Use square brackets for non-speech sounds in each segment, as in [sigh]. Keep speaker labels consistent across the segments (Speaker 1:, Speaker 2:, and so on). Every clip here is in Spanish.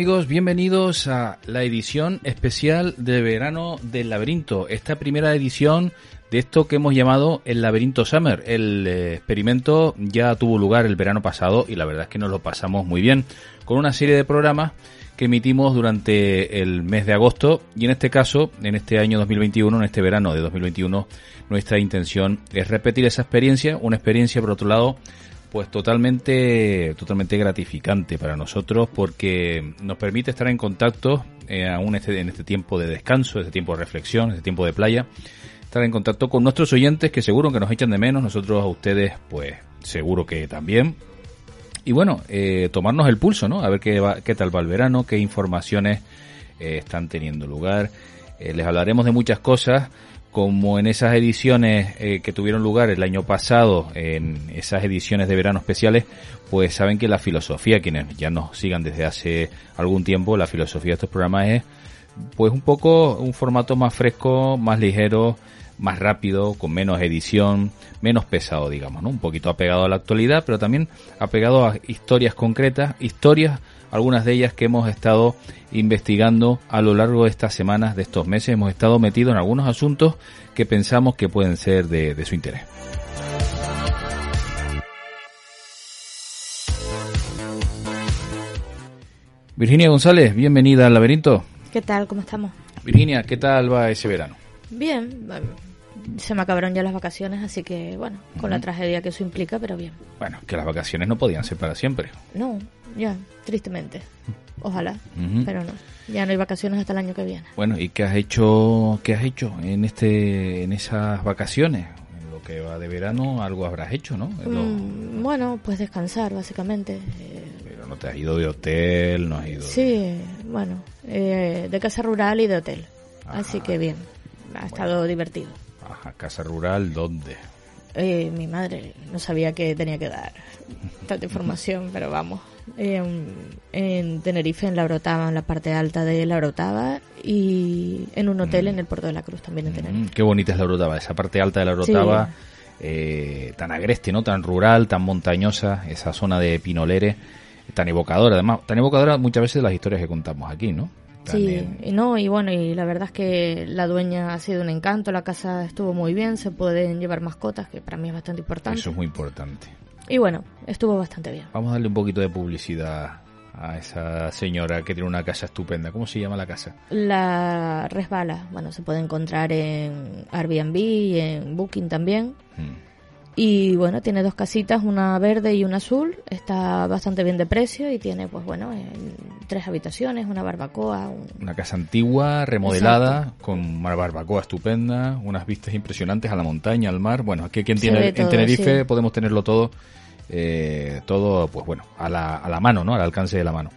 Speaker 1: Amigos, bienvenidos a la edición especial de verano del laberinto. Esta primera edición de esto que hemos llamado el laberinto Summer. El eh, experimento ya tuvo lugar el verano pasado y la verdad es que nos lo pasamos muy bien con una serie de programas que emitimos durante el mes de agosto y en este caso, en este año 2021, en este verano de 2021, nuestra intención es repetir esa experiencia, una experiencia por otro lado pues totalmente, totalmente gratificante para nosotros porque nos permite estar en contacto eh, aún este, en este tiempo de descanso, este tiempo de reflexión, este tiempo de playa, estar en contacto con nuestros oyentes que seguro que nos echan de menos, nosotros a ustedes pues seguro que también. Y bueno, eh, tomarnos el pulso, ¿no? A ver qué, va, qué tal va el verano, qué informaciones eh, están teniendo lugar. Les hablaremos de muchas cosas como en esas ediciones eh, que tuvieron lugar el año pasado, en esas ediciones de verano especiales, pues saben que la filosofía, quienes ya nos sigan desde hace algún tiempo, la filosofía de estos programas es pues un poco un formato más fresco, más ligero, más rápido, con menos edición, menos pesado, digamos, ¿no? Un poquito apegado a la actualidad, pero también apegado a historias concretas, historias algunas de ellas que hemos estado investigando a lo largo de estas semanas, de estos meses. Hemos estado metidos en algunos asuntos que pensamos que pueden ser de, de su interés. Virginia González, bienvenida al laberinto.
Speaker 2: ¿Qué tal? ¿Cómo estamos?
Speaker 1: Virginia, ¿qué tal va ese verano?
Speaker 2: Bien, se me acabaron ya las vacaciones, así que bueno, con uh -huh. la tragedia que eso implica, pero bien.
Speaker 1: Bueno, que las vacaciones no podían ser para siempre.
Speaker 2: No, ya, tristemente. Ojalá, uh -huh. pero no. Ya no hay vacaciones hasta el año que viene.
Speaker 1: Bueno, ¿y qué has hecho, qué has hecho en este, en esas vacaciones? En lo que va de verano, algo habrás hecho, ¿no?
Speaker 2: Mm, bueno, pues descansar, básicamente.
Speaker 1: Pero no te has ido de hotel, no has ido.
Speaker 2: Sí, de... bueno, eh, de casa rural y de hotel. Ajá. Así que bien, ha bueno. estado divertido.
Speaker 1: Ajá, casa rural, ¿dónde?
Speaker 2: Eh, mi madre no sabía que tenía que dar tanta [laughs] información, pero vamos. Eh, en Tenerife, en la Orotava, en la parte alta de la Orotava, y en un hotel mm. en el Puerto de la Cruz, también en Tenerife.
Speaker 1: Mm, qué bonita es la Orotava, esa parte alta de la Orotava, sí. eh, tan agreste, ¿no? Tan rural, tan montañosa, esa zona de Pinolere, tan evocadora, además, tan evocadora muchas veces de las historias que contamos aquí, ¿no?
Speaker 2: Sí, y no, y bueno, y la verdad es que la dueña ha sido un encanto, la casa estuvo muy bien, se pueden llevar mascotas, que para mí es bastante importante.
Speaker 1: Eso es muy importante.
Speaker 2: Y bueno, estuvo bastante bien.
Speaker 1: Vamos a darle un poquito de publicidad a esa señora que tiene una casa estupenda. ¿Cómo se llama la casa?
Speaker 2: La Resbala. Bueno, se puede encontrar en Airbnb y en Booking también. Hmm. Y bueno, tiene dos casitas, una verde y una azul. Está bastante bien de precio y tiene, pues bueno, tres habitaciones, una barbacoa. Un...
Speaker 1: Una casa antigua, remodelada, Exacto. con una barbacoa estupenda, unas vistas impresionantes a la montaña, al mar. Bueno, aquí quien tiene todo, en Tenerife sí. podemos tenerlo todo, eh, todo, pues bueno, a la, a la mano, ¿no? Al alcance de la mano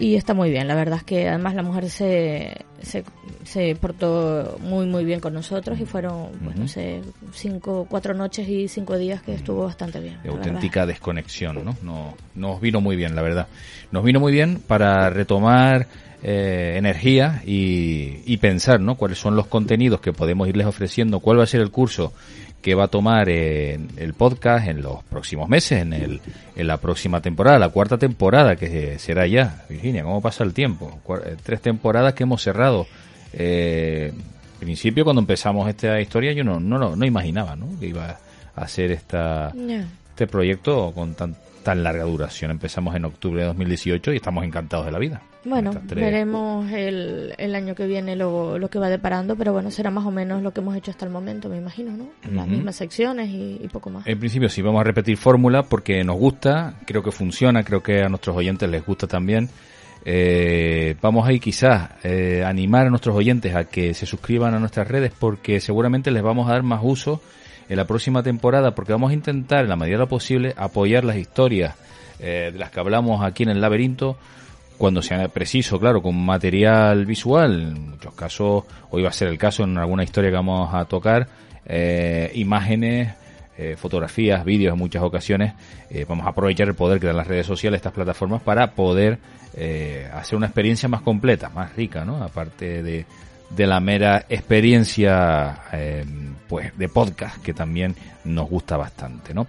Speaker 2: y está muy bien. La verdad es que además la mujer se, se, se portó muy, muy bien con nosotros y fueron, pues uh -huh. no sé, cinco, cuatro noches y cinco días que estuvo bastante bien.
Speaker 1: De auténtica verdad. desconexión, ¿no? ¿no? Nos vino muy bien, la verdad. Nos vino muy bien para retomar eh, energía y, y pensar, ¿no? Cuáles son los contenidos que podemos irles ofreciendo, cuál va a ser el curso que va a tomar en el podcast en los próximos meses, en, el, en la próxima temporada, la cuarta temporada que será ya. Virginia, ¿cómo pasa el tiempo? Eh, tres temporadas que hemos cerrado. Eh, principio, cuando empezamos esta historia, yo no, no, no imaginaba ¿no? que iba a ser esta, este proyecto con tan, tan larga duración. Empezamos en octubre de 2018 y estamos encantados de la vida.
Speaker 2: Bueno, veremos el, el, año que viene lo, lo, que va deparando, pero bueno, será más o menos lo que hemos hecho hasta el momento, me imagino, ¿no? Las mismas secciones y, poco más.
Speaker 1: En principio sí, vamos a repetir fórmula porque nos gusta, creo que funciona, creo que a nuestros oyentes les gusta también. Eh, vamos a ir quizás eh, animar a nuestros oyentes a que se suscriban a nuestras redes porque seguramente les vamos a dar más uso en la próxima temporada porque vamos a intentar en la medida de lo posible apoyar las historias eh, de las que hablamos aquí en el laberinto cuando sea preciso, claro, con material visual. En muchos casos, hoy va a ser el caso en alguna historia que vamos a tocar, eh, imágenes, eh, fotografías, vídeos en muchas ocasiones. Eh, vamos a aprovechar el poder que dan las redes sociales, estas plataformas, para poder hacer una experiencia más completa, más rica, ¿no? Aparte de, de la mera experiencia, pues, de podcast, que también nos gusta bastante, ¿no?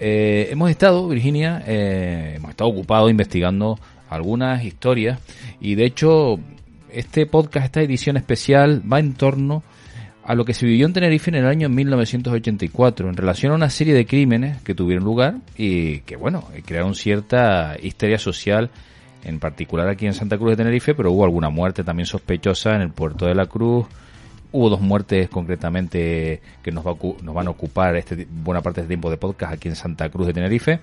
Speaker 1: hemos estado, Virginia, hemos estado ocupados investigando algunas historias y de hecho este podcast, esta edición especial va en torno a lo que se vivió en Tenerife en el año 1984 en relación a una serie de crímenes que tuvieron lugar y que bueno, crearon cierta histeria social en particular aquí en Santa Cruz de Tenerife, pero hubo alguna muerte también sospechosa en el puerto de la Cruz. Hubo dos muertes concretamente que nos, va nos van a ocupar este, buena parte del tiempo de podcast aquí en Santa Cruz de Tenerife.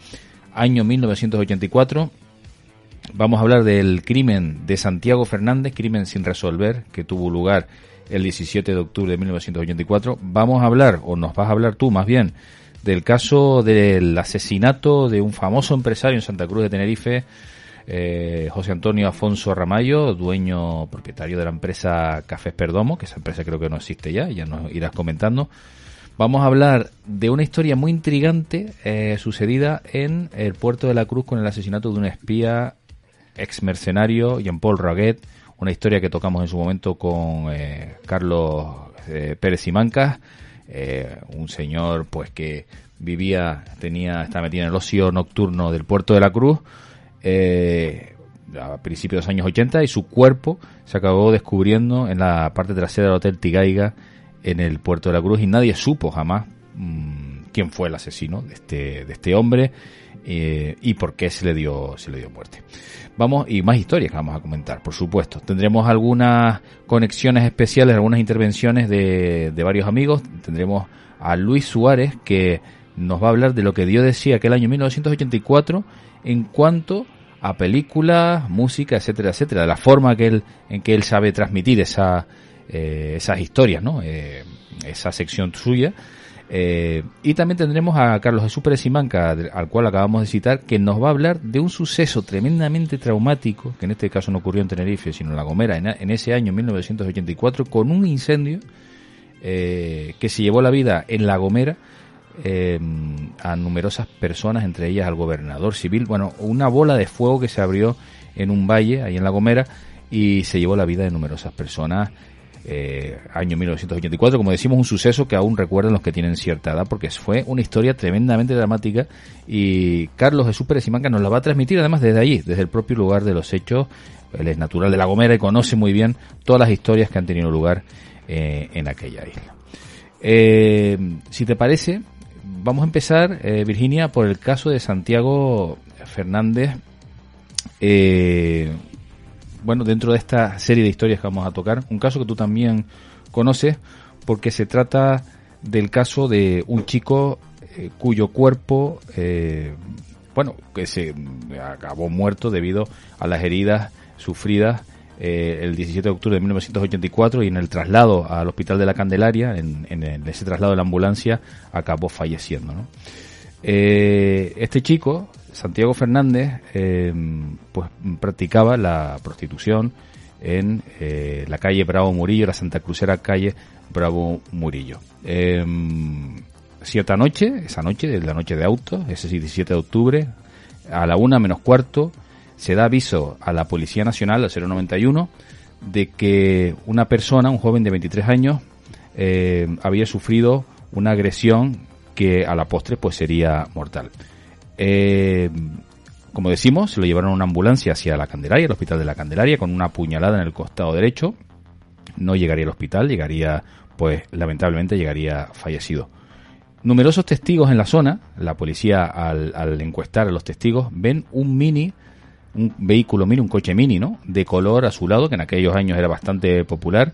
Speaker 1: Año 1984, Vamos a hablar del crimen de Santiago Fernández, crimen sin resolver, que tuvo lugar el 17 de octubre de 1984. Vamos a hablar, o nos vas a hablar tú más bien, del caso del asesinato de un famoso empresario en Santa Cruz de Tenerife, eh, José Antonio Afonso Ramallo, dueño, propietario de la empresa Cafés Perdomo, que esa empresa creo que no existe ya, ya nos irás comentando. Vamos a hablar de una historia muy intrigante eh, sucedida en el puerto de la Cruz con el asesinato de un espía ex mercenario, Jean-Paul Raguet, una historia que tocamos en su momento con eh, Carlos eh, Pérez Simancas, eh, un señor pues que vivía, tenía, estaba metido en el ocio nocturno del puerto de la Cruz, a principios de los años 80 y su cuerpo se acabó descubriendo en la parte trasera del Hotel Tigaiga en el puerto de la Cruz y nadie supo jamás mm, quién fue el asesino de este, de este hombre y por qué se le dio, se le dio muerte. Vamos, y más historias que vamos a comentar, por supuesto. Tendremos algunas conexiones especiales, algunas intervenciones de, de varios amigos. Tendremos a Luis Suárez, que nos va a hablar de lo que Dios decía aquel año 1984 en cuanto a películas, música, etcétera, etcétera, de la forma que él, en que él sabe transmitir esa, eh, esas historias, ¿no? Eh, esa sección suya eh, y también tendremos a Carlos Jesús Pérez Simanca, al cual acabamos de citar, que nos va a hablar de un suceso tremendamente traumático, que en este caso no ocurrió en Tenerife, sino en La Gomera, en, ese año 1984, con un incendio eh, que se llevó la vida en La Gomera eh, a numerosas personas, entre ellas al gobernador civil. Bueno, una bola de fuego que se abrió en un valle, ahí en La Gomera, y se llevó la vida de numerosas personas eh, año 1984, como decimos, un suceso que aún recuerdan los que tienen cierta edad, porque fue una historia tremendamente dramática y Carlos Jesús Pérez Simanca nos la va a transmitir además desde allí, desde el propio lugar de los hechos. Él es natural de La Gomera y conoce muy bien todas las historias que han tenido lugar eh, en aquella isla. Eh, si te parece, vamos a empezar, Virginia, por el caso de Santiago Fernández. Eh, bueno, dentro de esta serie de historias que vamos a tocar, un caso que tú también conoces, porque se trata del caso de un chico eh, cuyo cuerpo, eh, bueno, que se acabó muerto debido a las heridas sufridas eh, el 17 de octubre de 1984 y en el traslado al hospital de la Candelaria, en, ese traslado de la ambulancia, acabó falleciendo. este chico Santiago Fernández eh, pues practicaba la prostitución en eh, la calle Bravo Murillo, la Santa Crucera calle Bravo Murillo. Eh, cierta noche, esa noche, de la noche de autos, ese 17 de octubre, a la una menos cuarto, se da aviso a la Policía Nacional, al 091, de que una persona, un joven de 23 años, eh, había sufrido una agresión que a la postre pues sería mortal. Eh, como decimos, se lo llevaron a una ambulancia hacia la Candelaria, el hospital de la Candelaria, con una puñalada en el costado derecho. No llegaría al hospital, llegaría, pues lamentablemente llegaría fallecido. Numerosos testigos en la zona, la policía al, encuestar a los testigos, ven un mini, un vehículo mini, un coche mini, ¿no? De color azulado, que en aquellos años era bastante popular,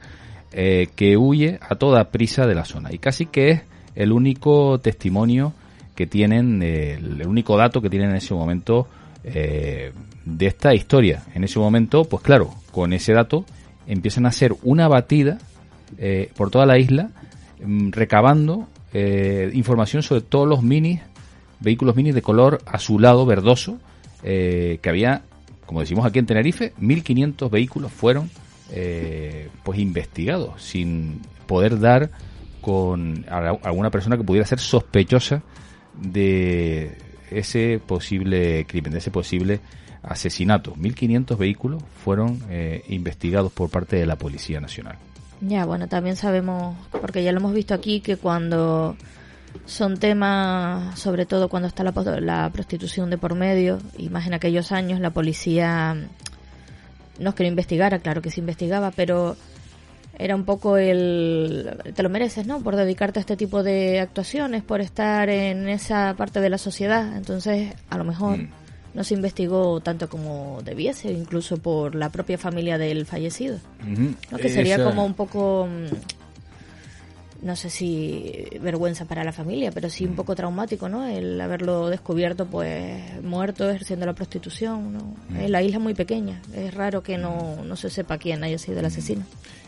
Speaker 1: eh, que huye a toda prisa de la zona. Y casi que es el único testimonio que tienen, el, único dato que tienen en ese momento eh, de esta historia. En ese momento, pues claro, con ese dato empiezan a hacer una batida eh, por toda la isla, mm, recabando eh, información sobre todos los minis, vehículos minis de color azulado, verdoso, eh, que había, como decimos aquí en Tenerife, 1.500 vehículos fueron pues investigados sin poder dar con alguna persona que pudiera ser sospechosa de ese posible crimen, de ese posible asesinato. 1.500 vehículos fueron investigados por parte de la Policía Nacional.
Speaker 2: Ya, bueno, también sabemos, porque ya lo hemos visto aquí, que cuando son temas, sobre todo cuando está la, prostitución de por medio, y más en aquellos años, la policía no es que investigara, claro que se investigaba, pero era un poco el te lo mereces, ¿no? Por dedicarte a este tipo de actuaciones, por estar en esa parte de la sociedad. Entonces, a lo mejor mm no se investigó tanto como debiese, incluso por la propia familia del fallecido. Que sería como un poco, mm, no sé si vergüenza para la familia, pero sí un poco traumático, ¿no? El haberlo descubierto, pues, muerto, ejerciendo la prostitución, ¿no? La isla es muy pequeña, es raro que no, no se sepa quién haya sido el asesino.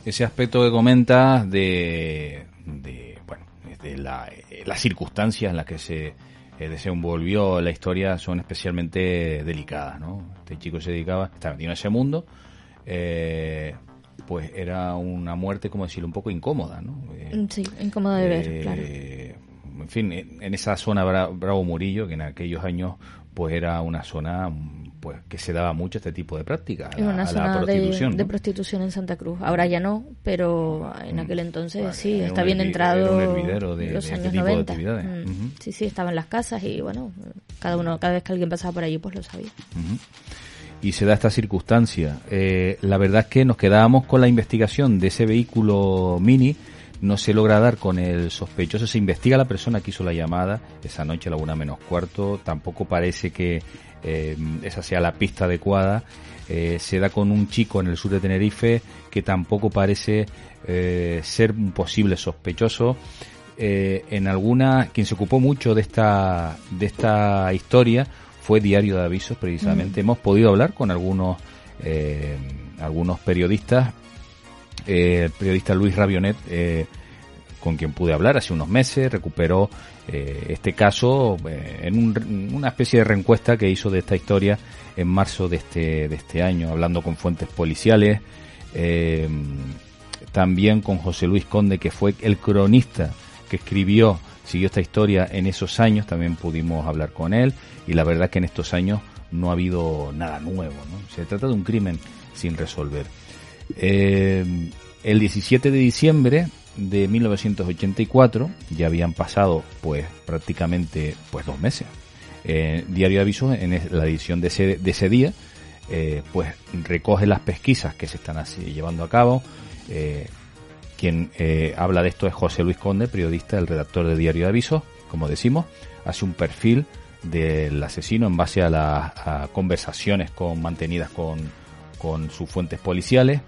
Speaker 1: Ese aspecto que comentas de, de bueno, de la, eh, las circunstancias en las que se se desenvolvió la historia son especialmente delicadas, ¿no? Este chico se dedicaba, estaba metido en ese mundo, eh, pues era una muerte, como decirlo, un poco incómoda, ¿no?
Speaker 2: Eh, sí, incómoda de ver, claro.
Speaker 1: Eh, en fin, en esa zona Bravo Murillo, que en aquellos años pues era una zona pues que se daba mucho este tipo de prácticas.
Speaker 2: En una zona de, prostitución en Santa Cruz. Ahora ya no, pero en aquel entonces sí, está bien entrado.
Speaker 1: de, los años este 90. Mm.
Speaker 2: Sí, sí, estaban las casas y bueno, cada uno, cada vez que alguien pasaba por allí, pues lo sabía.
Speaker 1: Y se da esta circunstancia. Eh, la verdad es que nos quedábamos con la investigación de ese vehículo mini no se logra dar con el sospechoso, se investiga la persona que hizo la llamada esa noche a la una menos cuarto, tampoco parece que eh, esa sea la pista adecuada, eh, se da con un chico en el sur de Tenerife que tampoco parece eh, ser un posible sospechoso. en alguna, quien se ocupó mucho de esta, de esta historia fue Diario de Avisos, precisamente. Hemos podido hablar con algunos, algunos periodistas el periodista Luis Rabionet, eh, con quien pude hablar hace unos meses, recuperó eh, este caso eh, en una especie de reencuesta que hizo de esta historia en marzo de este, de este año, hablando con fuentes policiales, también con José Luis Conde, que fue el cronista que escribió, siguió esta historia en esos años, también pudimos hablar con él, y la verdad que en estos años no ha habido nada nuevo, Se trata de un crimen sin resolver. Eh, el 17 de diciembre de 1984, ya habían pasado pues prácticamente pues dos meses. Eh, Diario de Avisos, en la edición de ese, día, eh, pues recoge las pesquisas que se están llevando a cabo. quien habla de esto es José Luis Conde, periodista, el redactor de Diario de Avisos, como decimos, hace un perfil del asesino en base a las conversaciones con, mantenidas con, con sus fuentes policiales,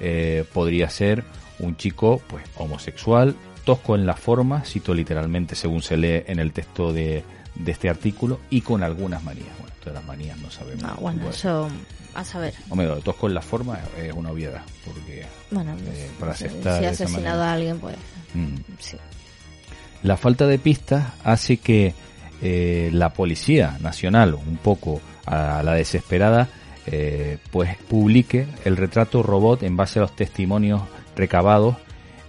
Speaker 1: eh, podría ser un chico pues homosexual, tosco en la forma, cito literalmente según se lee en el texto de, de este artículo, y con algunas manías. Bueno, todas las manías no sabemos.
Speaker 2: Ah, bueno, eso a saber.
Speaker 1: Hombre, tosco en la forma es una obviedad, porque
Speaker 2: bueno, eh, para aceptar si ha asesinado a alguien, pues mm. sí.
Speaker 1: La falta de pistas hace que eh, la Policía Nacional, un poco a la desesperada, eh, pues publique el retrato robot en base a los testimonios recabados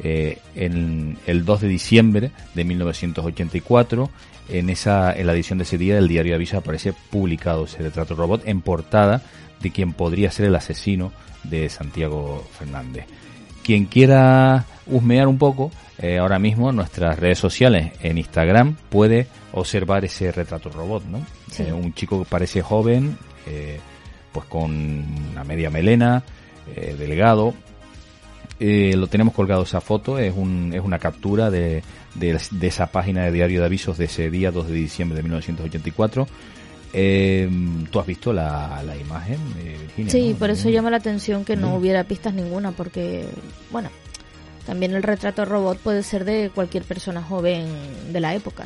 Speaker 1: eh, en el 2 de diciembre de 1984. En esa, en la edición de ese día del diario Avisa aparece publicado ese retrato robot en portada de quien podría ser el asesino de Santiago Fernández. Quien quiera husmear un poco, eh, ahora mismo en nuestras redes sociales, en Instagram, puede observar ese retrato robot, ¿no? un chico que parece joven, pues con una media melena, eh, delgado. Eh, lo tenemos colgado esa foto, es, un, es una captura de, de, esa página de diario de avisos de ese día 2 de diciembre de 1984. Eh, ¿Tú has visto la, la imagen,
Speaker 2: Virginia? Sí, por eso llama la atención que no hubiera pistas ninguna, porque, bueno, también el retrato robot puede ser de cualquier persona joven de la época.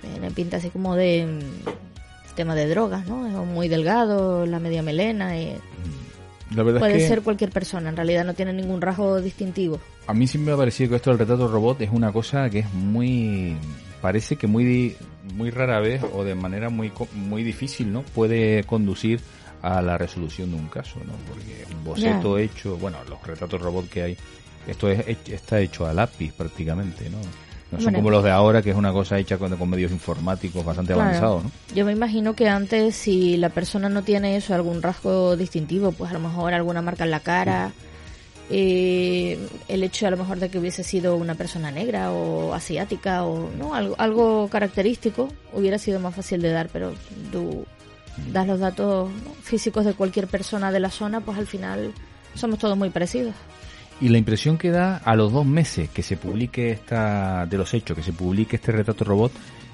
Speaker 2: Tiene pinta así como de tema de drogas, ¿no? Es muy delgado, la media melena. Y puede ser cualquier persona, en realidad no tiene ningún rasgo distintivo.
Speaker 1: A mí sí me ha parecido que esto del retrato robot es una cosa que es muy parece que muy muy rara vez o de manera muy muy difícil, ¿no? Puede conducir a la resolución de un caso, ¿no? Porque un boceto hecho, bueno, los retratos robot que hay, esto es, está hecho a lápiz prácticamente, ¿no? No son como los de ahora, que es una cosa hecha con, con medios informáticos bastante avanzados, ¿no?
Speaker 2: Yo me imagino que antes, si la persona no tiene eso, algún rasgo distintivo, pues a lo mejor alguna marca en la cara, eh, el hecho a lo mejor de que hubiese sido una persona negra o asiática o no algo, algo característico, hubiera sido más fácil de dar, pero tú das los datos físicos de cualquier persona de la zona, pues al final somos todos muy parecidos.
Speaker 1: Y la impresión que da a los dos meses que se publique esta, de los hechos, que se publique este retrato robot,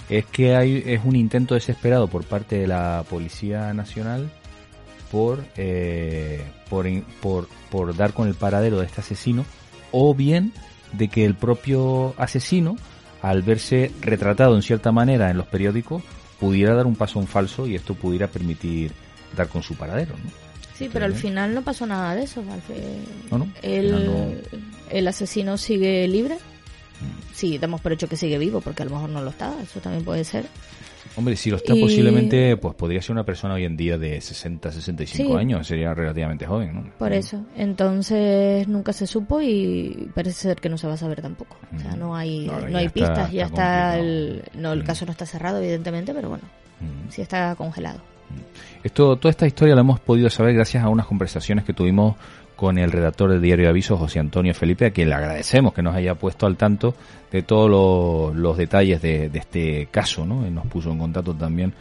Speaker 1: es que hay, es un intento desesperado por parte de la Policía Nacional por, eh, por, dar con el paradero de este asesino, o bien de que el propio asesino, al verse retratado en cierta manera en los periódicos, pudiera dar un paso en falso y esto pudiera permitir dar con su paradero. ¿no?
Speaker 2: Sí, pero al final no pasó nada de eso. El, el asesino sigue libre. Mm. Sí, damos por hecho que sigue vivo, porque a lo mejor no lo está, eso también puede ser.
Speaker 1: Hombre, si lo está posiblemente, pues podría ser una persona hoy en día de 60, 65 años, sería relativamente joven, ¿no?
Speaker 2: Por eso, entonces nunca se supo y parece ser que no se va a saber tampoco. O sea, mm. no hay, no, hay pistas, ya está, el, no, el mm. caso no está cerrado evidentemente, pero bueno, sí está congelado.
Speaker 1: Esto, toda esta historia la hemos podido saber gracias a unas conversaciones que tuvimos con el redactor del diario de avisos, José Antonio Felipe, a quien le agradecemos que nos haya puesto al tanto de todos los, detalles de, este caso, ¿no? nos puso en contacto también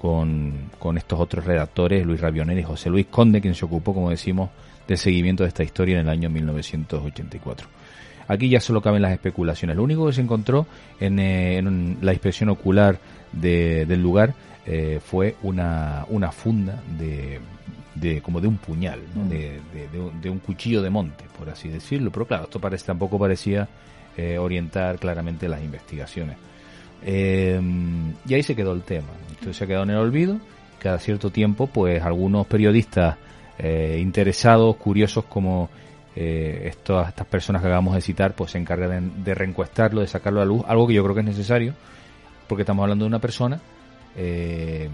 Speaker 1: con, con estos otros redactores, Luis Rabionel y José Luis Conde, quien se ocupó, como decimos, del seguimiento de esta historia en el año 1984. Aquí ya solo caben las especulaciones. Lo único que se encontró en, eh, la inspección ocular del lugar eh, fue una, una funda de, de, como de un puñal, mm. de, de, un cuchillo de monte, por así decirlo. Pero claro, esto parece, tampoco parecía eh, orientar claramente las investigaciones. Eh, y ahí se quedó el tema. Entonces se ha quedado en el olvido. Cada cierto tiempo, pues algunos periodistas interesados, curiosos como estas personas que acabamos de citar, pues se encargan de, de reencuestarlo, de sacarlo a luz, algo que yo creo que es necesario, porque estamos hablando de una persona eh,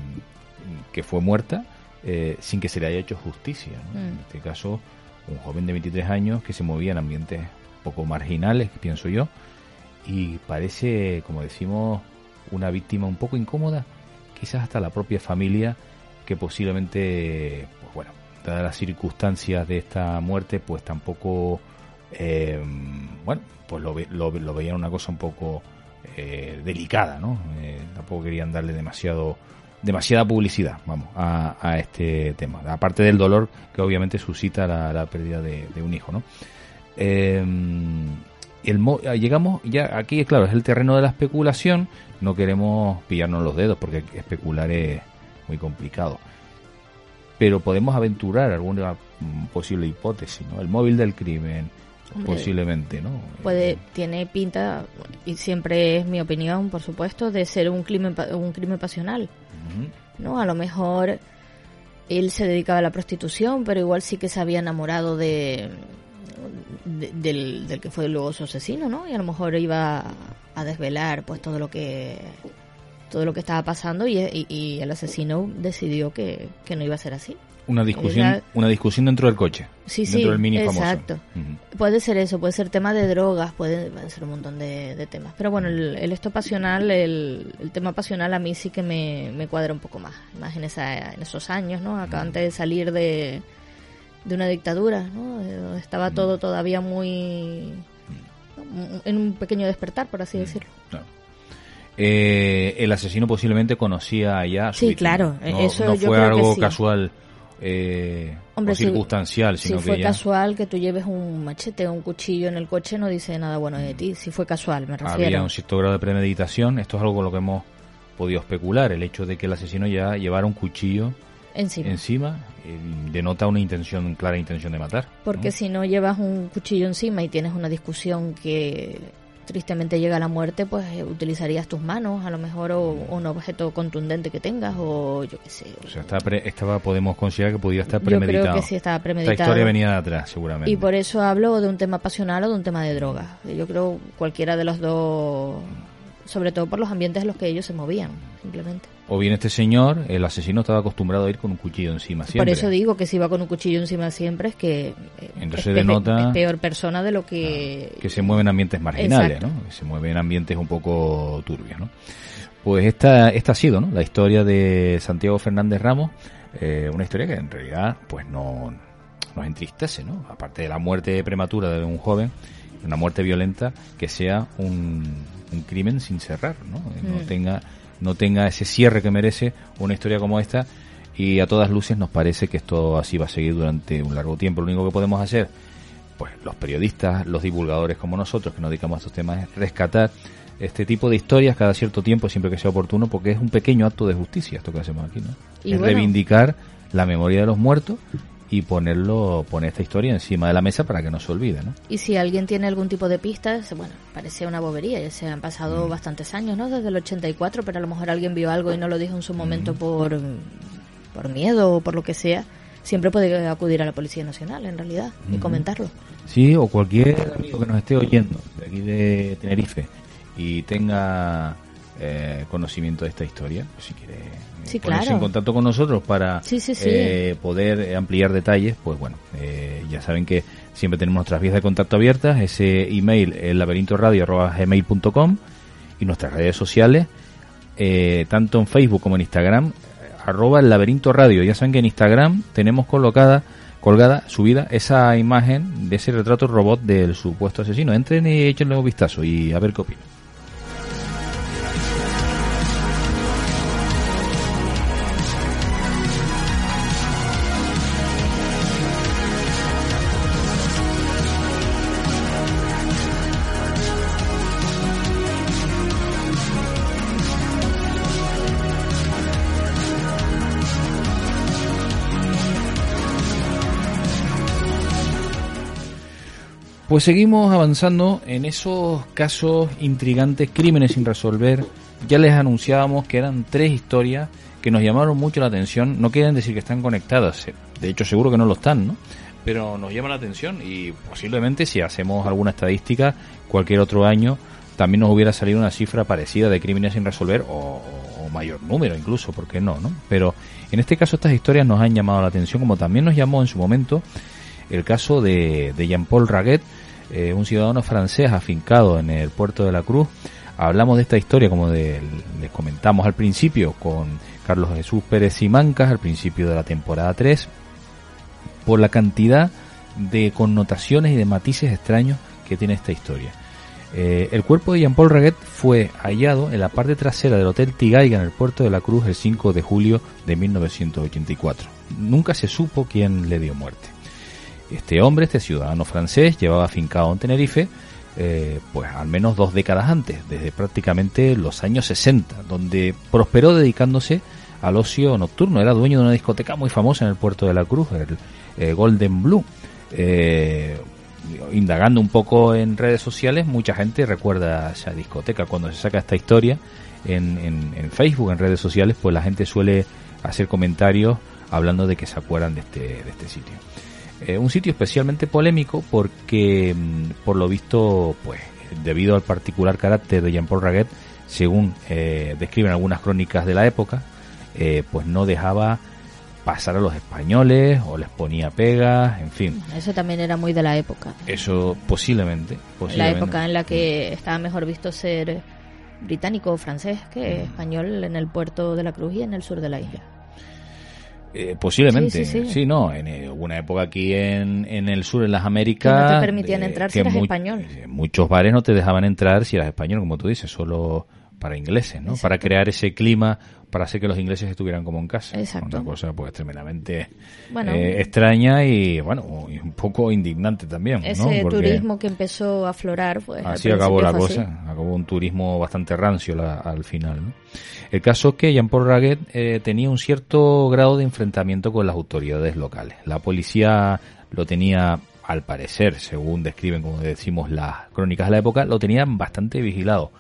Speaker 1: que fue muerta eh, sin que se le haya hecho justicia. Mm. En este caso, un joven de 23 años que se movía en ambientes poco marginales, pienso yo, y parece, como decimos, una víctima un poco incómoda, quizás hasta la propia familia, que posiblemente, pues bueno, dadas las circunstancias de esta muerte, pues tampoco, eh, bueno, pues lo, lo, lo veían una cosa un poco eh, delicada, ¿no? Eh, tampoco querían darle demasiado demasiada publicidad, vamos, a, este tema. Aparte del dolor que obviamente suscita la, pérdida de, un hijo, ¿no? Em, el, llegamos ya aquí, es claro, es el terreno de la especulación. No queremos pillarnos los dedos porque especular es muy complicado. Pero podemos aventurar alguna posible hipótesis, ¿no? El móvil del crimen, posiblemente, ¿no?
Speaker 2: Puede, tiene pinta, y siempre es mi opinión, por supuesto, de ser un crimen, un crimen pasional, ¿no? A lo mejor él se dedicaba a la prostitución, pero igual sí que se había enamorado de, del, del, que fue luego su asesino, ¿no? Y a lo mejor iba a desvelar, pues, todo lo que todo lo que estaba pasando y, y el asesino decidió que, que no iba a ser así.
Speaker 1: Una discusión, una discusión dentro del coche.
Speaker 2: Sí, dentro del mini exacto. Puede ser eso, puede ser tema de drogas, puede, ser un montón de, temas. Pero bueno, el, esto pasional, el, tema pasional a mí sí que me, me cuadra un poco más, más en, esa, en esos años, ¿no? Acaban de salir de, de una dictadura, ¿no? Estaba todo todavía muy... en un pequeño despertar, por así decirlo.
Speaker 1: Eh, el asesino posiblemente conocía ya
Speaker 2: sí, claro.
Speaker 1: No, eso no fue algo casual eh, o circunstancial,
Speaker 2: si, fue casual que tú lleves un machete o un cuchillo en el coche no dice nada bueno de ti, si fue casual, me refiero.
Speaker 1: Había un cierto grado de premeditación, esto es algo con lo que hemos podido especular, el hecho de que el asesino ya llevara un cuchillo
Speaker 2: encima,
Speaker 1: encima eh, denota una intención, clara intención de matar.
Speaker 2: Porque si no llevas un cuchillo encima y tienes una discusión que tristemente llega la muerte, pues eh, utilizarías tus manos, a lo mejor, o, un objeto contundente que tengas, o yo qué sé.
Speaker 1: O sea, estaba, podemos considerar que podía estar premeditado.
Speaker 2: Yo creo que sí estaba premeditado.
Speaker 1: Esta historia venía de atrás, seguramente.
Speaker 2: Y por eso hablo de un tema pasional o de un tema de drogas. Yo creo cualquiera de los dos, sobre todo por los ambientes en los que ellos se movían, simplemente.
Speaker 1: O bien este señor, el asesino, estaba acostumbrado a ir con un cuchillo encima siempre.
Speaker 2: Por eso digo que si va con un cuchillo encima siempre es que
Speaker 1: eh, Entonces es, denota,
Speaker 2: peor persona de lo que...
Speaker 1: que se mueve en ambientes marginales, ¿no? Que se mueve en ambientes un poco turbios, ¿no? Pues esta, esta ha sido ¿no? la historia de Santiago Fernández Ramos, eh, una historia que en realidad pues no nos entristece, ¿no? Aparte de la muerte prematura de un joven, una muerte violenta, que sea un, un crimen sin cerrar, ¿no? No mm. tenga no tenga ese cierre que merece una historia como esta y a todas luces nos parece que esto así va a seguir durante un largo tiempo. Lo único que podemos hacer, pues los periodistas, los divulgadores como nosotros que nos dedicamos a estos temas es rescatar este tipo de historias cada cierto tiempo, siempre que sea oportuno, porque es un pequeño acto de justicia esto que hacemos aquí, ¿no? Y es reivindicar la memoria de los muertos y ponerlo, poner esta historia encima de la mesa para que no se olvide, ¿no?
Speaker 2: Y si alguien tiene algún tipo de pistas, bueno, parece una bobería, ya se han pasado mm. bastantes años, ¿no? Desde el 84, pero a lo mejor alguien vio algo y no lo dijo en su momento mm. por, por miedo o por lo que sea, siempre puede acudir a la Policía Nacional, en realidad, y comentarlo.
Speaker 1: Sí, o cualquier amigo que nos esté oyendo de aquí de Tenerife y tenga eh, conocimiento de esta historia, pues si quiere
Speaker 2: sí,
Speaker 1: ponerse en contacto con nosotros para eh, poder ampliar detalles, pues bueno, eh, ya saben que siempre tenemos nuestras vías de contacto abiertas, ese email el laberintoradio.gmail.com y nuestras redes sociales, eh, tanto en Facebook como en Instagram, arroba el laberinto radio. Ya saben que en Instagram tenemos colocada colgada, subida, esa imagen de ese retrato robot del supuesto asesino. Entren y échenle un vistazo y a ver qué opinan. Pues seguimos avanzando en esos casos intrigantes, crímenes sin resolver. Ya les anunciábamos que eran tres historias que nos llamaron mucho la atención. No quieren decir que están conectadas, de hecho seguro que no lo están, ¿no? Pero nos llama la atención y posiblemente si hacemos alguna estadística, cualquier otro año también nos hubiera salido una cifra parecida de crímenes sin resolver o, mayor número incluso, ¿por qué no, no? Pero en este caso estas historias nos han llamado la atención, como también nos llamó en su momento el caso de, de Jean-Paul Raguet, eh, un ciudadano francés afincado en el puerto de la Cruz. Hablamos de esta historia, como les comentamos al principio, con Carlos Jesús Pérez Simancas, al principio de la temporada 3, por la cantidad de connotaciones y de matices extraños que tiene esta historia. Eh, el cuerpo de Jean-Paul Raguet fue hallado en la parte trasera del Hotel Tigaiga en el puerto de la Cruz el 5 de julio de 1984. Nunca se supo quién le dio muerte. Este hombre, este ciudadano francés, llevaba afincado en Tenerife eh, pues al menos dos décadas antes, desde prácticamente los años 60, donde prosperó dedicándose al ocio nocturno. Era dueño de una discoteca muy famosa en el puerto de la Cruz, el eh, Golden Blue. Eh, indagando un poco en redes sociales, mucha gente recuerda esa discoteca. Cuando se saca esta historia en, en Facebook, en redes sociales, pues la gente suele hacer comentarios hablando de que se acuerdan de este, de este sitio. Eh, un sitio especialmente polémico porque, mm, por lo visto, pues debido al particular carácter de Jean-Paul Raguet, según eh, describen algunas crónicas de la época, eh, pues no dejaba pasar a los españoles o les ponía pegas, en fin.
Speaker 2: Eso también era muy de la época.
Speaker 1: Eso posiblemente. posiblemente.
Speaker 2: La época en la que estaba mejor visto ser británico o francés que mm. español en el puerto de la Cruz y en el sur de la isla.
Speaker 1: Eh, posiblemente, sí, no, en eh, una época aquí en, en el sur, en las Américas...
Speaker 2: Que no te permitían entrar si eras español.
Speaker 1: Muchos bares no te dejaban entrar si eras español, como tú dices, solo para ingleses, ¿no? Para crear ese clima para hacer que los ingleses estuvieran como en casa.
Speaker 2: Exacto.
Speaker 1: Una cosa pues tremendamente eh, extraña y bueno, un poco indignante también.
Speaker 2: Ese turismo que empezó a aflorar, pues...
Speaker 1: Así acabó la cosa, acabó un turismo bastante rancio al final. El caso es que Jean-Paul Raguet eh, tenía un cierto grado de enfrentamiento con las autoridades locales. La policía lo tenía al parecer, según describen, como decimos, las crónicas de la época, lo tenían bastante vigilado.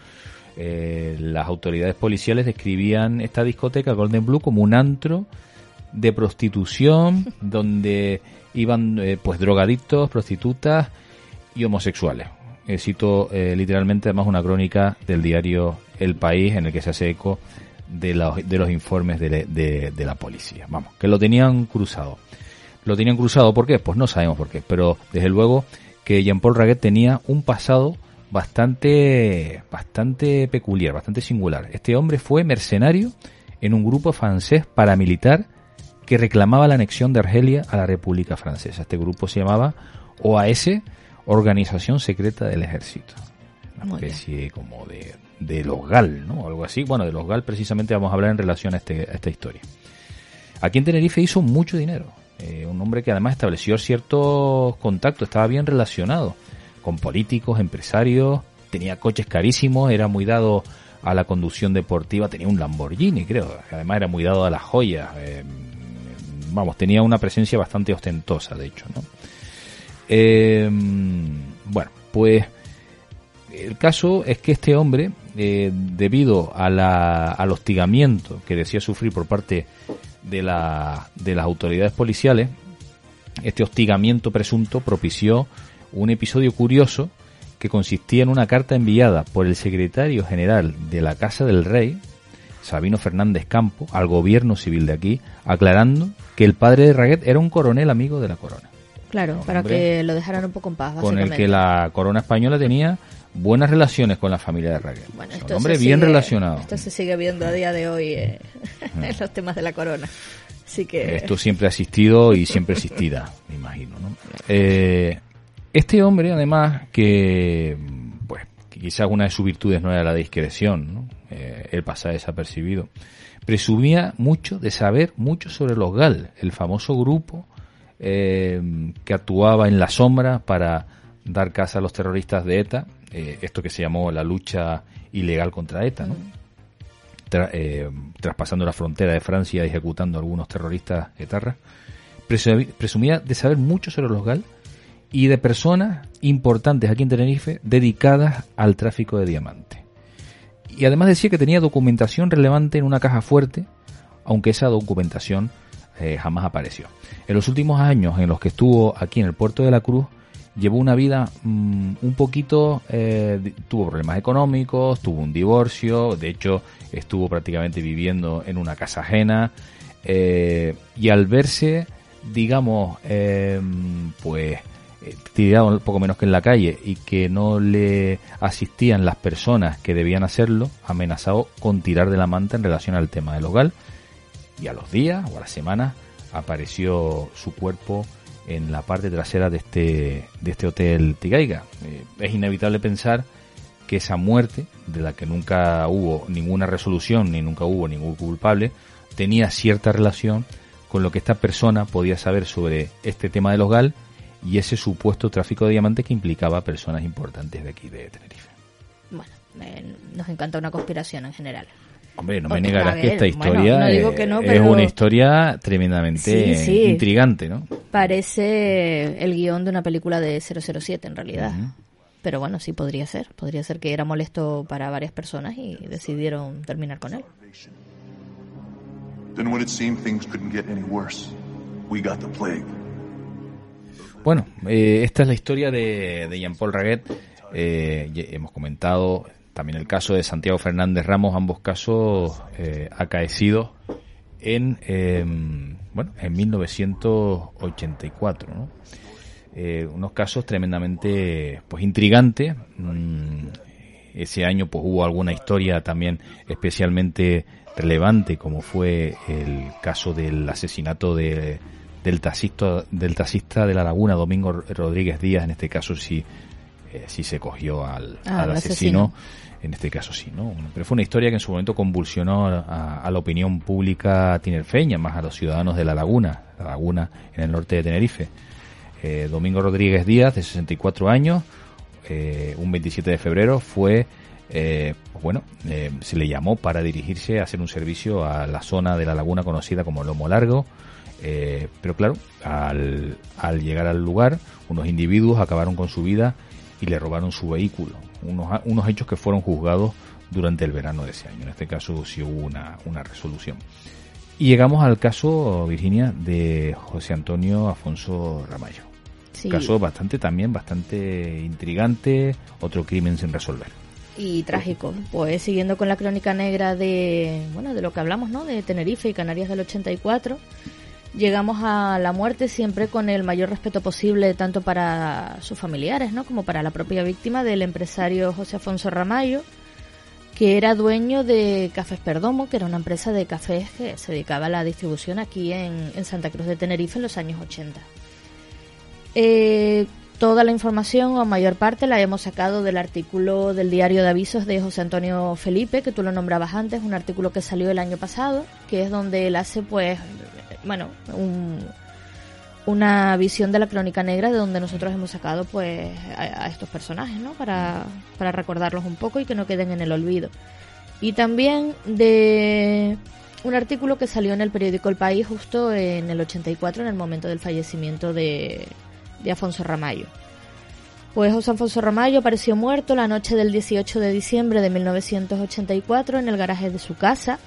Speaker 1: Eh, las autoridades policiales describían esta discoteca Golden Blue como un antro de prostitución [laughs] donde iban eh, pues drogadictos, prostitutas y homosexuales. Eh, cito literalmente además una crónica del diario El País en el que se hace eco de, de los informes de, de, la policía. Vamos, que lo tenían cruzado. Lo tenían cruzado, ¿por qué? Pues no sabemos por qué, pero desde luego que Jean-Paul Raguet tenía un pasado bastante, bastante peculiar, bastante singular. Este hombre fue mercenario en un grupo francés paramilitar que reclamaba la anexión de Argelia a la República Francesa. Este grupo se llamaba OAS, Organización Secreta del Ejército. Una especie como de, de los GAL, ¿no? Algo así. Bueno, de los GAL precisamente vamos a hablar en relación a, este, a esta historia. Aquí en Tenerife hizo mucho dinero. Eh, un hombre que además estableció ciertos contactos, estaba bien relacionado con políticos, empresarios, tenía coches carísimos, era muy dado a la conducción deportiva, tenía un Lamborghini, creo, además era muy dado a las joyas, eh, vamos, tenía una presencia bastante ostentosa, de hecho, ¿no? Eh, bueno, pues el caso es que este hombre, eh, debido a la, al hostigamiento que decía sufrir por parte de, la, de las autoridades policiales, este hostigamiento presunto propició un episodio curioso que consistía en una carta enviada por el secretario general de la Casa del Rey, Sabino Fernández Campo, al gobierno civil de aquí, aclarando que el padre de Raguet era un coronel amigo de la corona.
Speaker 2: Claro, para que lo dejaran un poco en paz.
Speaker 1: Con el que la corona española tenía buenas relaciones con la familia de Raguet. Bueno, un hombre bien relacionado.
Speaker 2: Esto se sigue viendo a día de hoy eh, [laughs] en los temas de la corona. Así que...
Speaker 1: Esto siempre ha existido y siempre existirá, me imagino. ¿no? Eh, este hombre, además, que pues quizás una de sus virtudes no era la discreción, ¿no? Eh, él desapercibido, presumía mucho de saber mucho sobre los GAL, el famoso grupo eh, que actuaba en la sombra para dar caza a los terroristas de ETA, eh, esto que se llamó la lucha ilegal contra ETA, ¿no? traspasando la frontera de Francia y ejecutando a algunos terroristas etarras, presumía de saber mucho sobre los GAL y de personas importantes aquí en Tenerife dedicadas al tráfico de diamantes. Y además decía que tenía documentación relevante en una caja fuerte, aunque esa documentación eh, jamás apareció. En los últimos años en los que estuvo aquí en el puerto de la Cruz, llevó una vida mm, un poquito, eh, tuvo problemas económicos, tuvo un divorcio, de hecho estuvo prácticamente viviendo en una casa ajena, eh, y al verse, digamos, pues tirado un poco menos que en la calle y que no le asistían las personas que debían hacerlo, amenazado con tirar de la manta en relación al tema del hogar. Y a los días o a las semanas apareció su cuerpo en la parte trasera de este, de este hotel Tigaiga. Eh, es inevitable pensar que esa muerte, de la que nunca hubo ninguna resolución ni nunca hubo ningún culpable, tenía cierta relación con lo que esta persona podía saber sobre este tema del hogar y ese supuesto tráfico de diamantes que implicaba personas importantes de aquí de Tenerife.
Speaker 2: Bueno, nos encanta una conspiración en general.
Speaker 1: Hombre, no me negarás que esta historia es una historia tremendamente intrigante, ¿no?
Speaker 2: Parece el guion de una película de 007 en realidad. Pero bueno, sí podría ser. Podría ser que era molesto para varias personas y decidieron terminar con él. Then when it seemed things couldn't get any worse,
Speaker 1: we got the plague. Bueno, eh, esta es la historia de, Jean-Paul Raguet. Eh, hemos comentado también el caso de Santiago Fernández Ramos, ambos casos eh, acaecidos en, em, bueno, en 1984. ¿no? Eh, unos casos tremendamente pues intrigantes. Mm, ese año pues hubo alguna historia también especialmente relevante como fue el caso del asesinato de del taxista, del taxista de la laguna, Domingo Rodríguez Díaz, en este caso sí, eh, sí se cogió al, ah, asesino. en este caso sí, ¿no? Pero fue una historia que en su momento convulsionó a, la opinión pública tinerfeña, más a los ciudadanos de La Laguna, La Laguna en el norte de Tenerife. Eh, Domingo Rodríguez Díaz, de 64 años, eh, un 27 de febrero, fue, eh, pues bueno, se le llamó para dirigirse a hacer un servicio a la zona de La Laguna conocida como Lomo Largo, pero claro, al, al llegar al lugar, unos individuos acabaron con su vida y le robaron su vehículo. Unos, unos hechos que fueron juzgados durante el verano de ese año. En este caso sí hubo una, una resolución. Y llegamos al caso, Virginia, de José Antonio Afonso Ramallo. Sí. Caso bastante también, bastante intrigante, otro crimen sin resolver.
Speaker 2: Y trágico. Pues siguiendo con la crónica negra de, bueno, de lo que hablamos, ¿no? De Tenerife y Canarias del 84 llegamos a la muerte siempre con el mayor respeto posible, tanto para sus familiares, ¿no? Como para la propia víctima del empresario José Afonso Ramallo, que era dueño de Cafés Perdomo, que era una empresa de cafés que se dedicaba a la distribución aquí en, Santa Cruz de Tenerife en los años 80. Eh, toda la información, o mayor parte, la hemos sacado del artículo del diario de avisos de José Antonio Felipe, que tú lo nombrabas antes, un artículo que salió el año pasado, que es donde él hace, pues, bueno, una visión de la crónica negra de donde nosotros hemos sacado pues a, estos personajes, ¿no? Para, para recordarlos un poco y que no queden en el olvido. Y también de un artículo que salió en el periódico El País justo en el 84, en el momento del fallecimiento de, de Afonso Ramallo. Pues José Afonso Ramallo apareció muerto la noche del 18 de diciembre de 1984 en el garaje de su casa,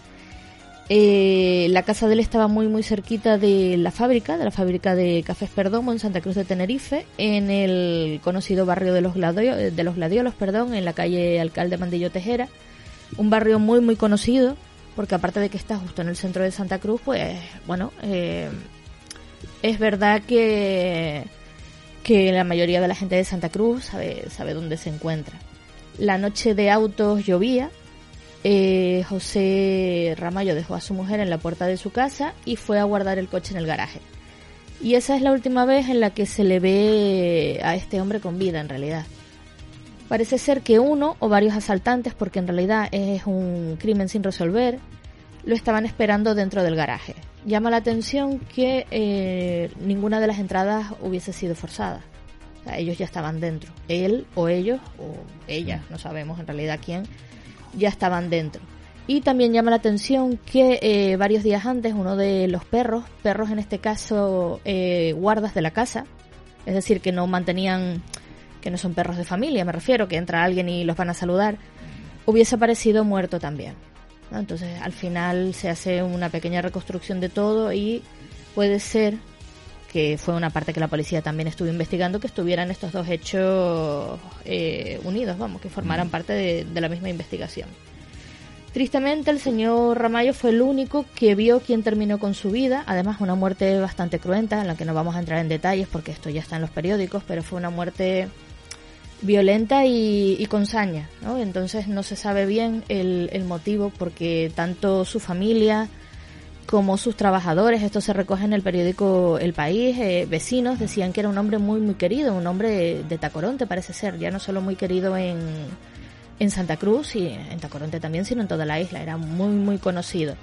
Speaker 2: eh, la casa de él estaba muy muy cerquita de la fábrica, de la fábrica de Cafés Perdomo en Santa Cruz de Tenerife, en el conocido barrio de los, Gladiolos, de los Gladiolos, perdón, en la calle Alcalde Mandillo Tejera, un barrio muy muy conocido, porque aparte de que está justo en el centro de Santa Cruz, pues bueno, eh, es verdad que, que la mayoría de la gente de Santa Cruz sabe, sabe dónde se encuentra. La noche de autos llovía, eh, José Ramallo dejó a su mujer en la puerta de su casa y fue a guardar el coche en el garaje. Y esa es la última vez en la que se le ve a este hombre con vida en realidad. Parece ser que uno o varios asaltantes, porque en realidad es un crimen sin resolver, lo estaban esperando dentro del garaje. Llama la atención que eh, ninguna de las entradas hubiese sido forzada. ellos ya estaban dentro. Él o ellos o ella, no sabemos en realidad quién, ya estaban dentro. Y también llama la atención que eh, varios días antes uno de los perros, perros en este caso eh, guardas de la casa, es decir, que no mantenían, que no son perros de familia, me refiero, que entra alguien y los van a saludar, hubiese aparecido muerto también. Entonces al final se hace una pequeña reconstrucción de todo y puede ser que fue una parte que la policía también estuvo investigando, que estuvieran estos dos hechos eh, unidos, vamos, que formaran parte de, la misma investigación. Tristemente, el señor Ramallo fue el único que vio quién terminó con su vida. Además, una muerte bastante cruenta, en la que no vamos a entrar en detalles porque esto ya está en los periódicos, pero fue una muerte violenta y, con saña. ¿no? Entonces, no se sabe bien el, el motivo porque tanto su familia como sus trabajadores, esto se recoge en el periódico El País, eh, vecinos decían que era un hombre muy muy querido, un hombre de, Tacoronte parece ser, ya no solo muy querido en, en Santa Cruz y en Tacoronte también, sino en toda la isla, era muy muy conocido.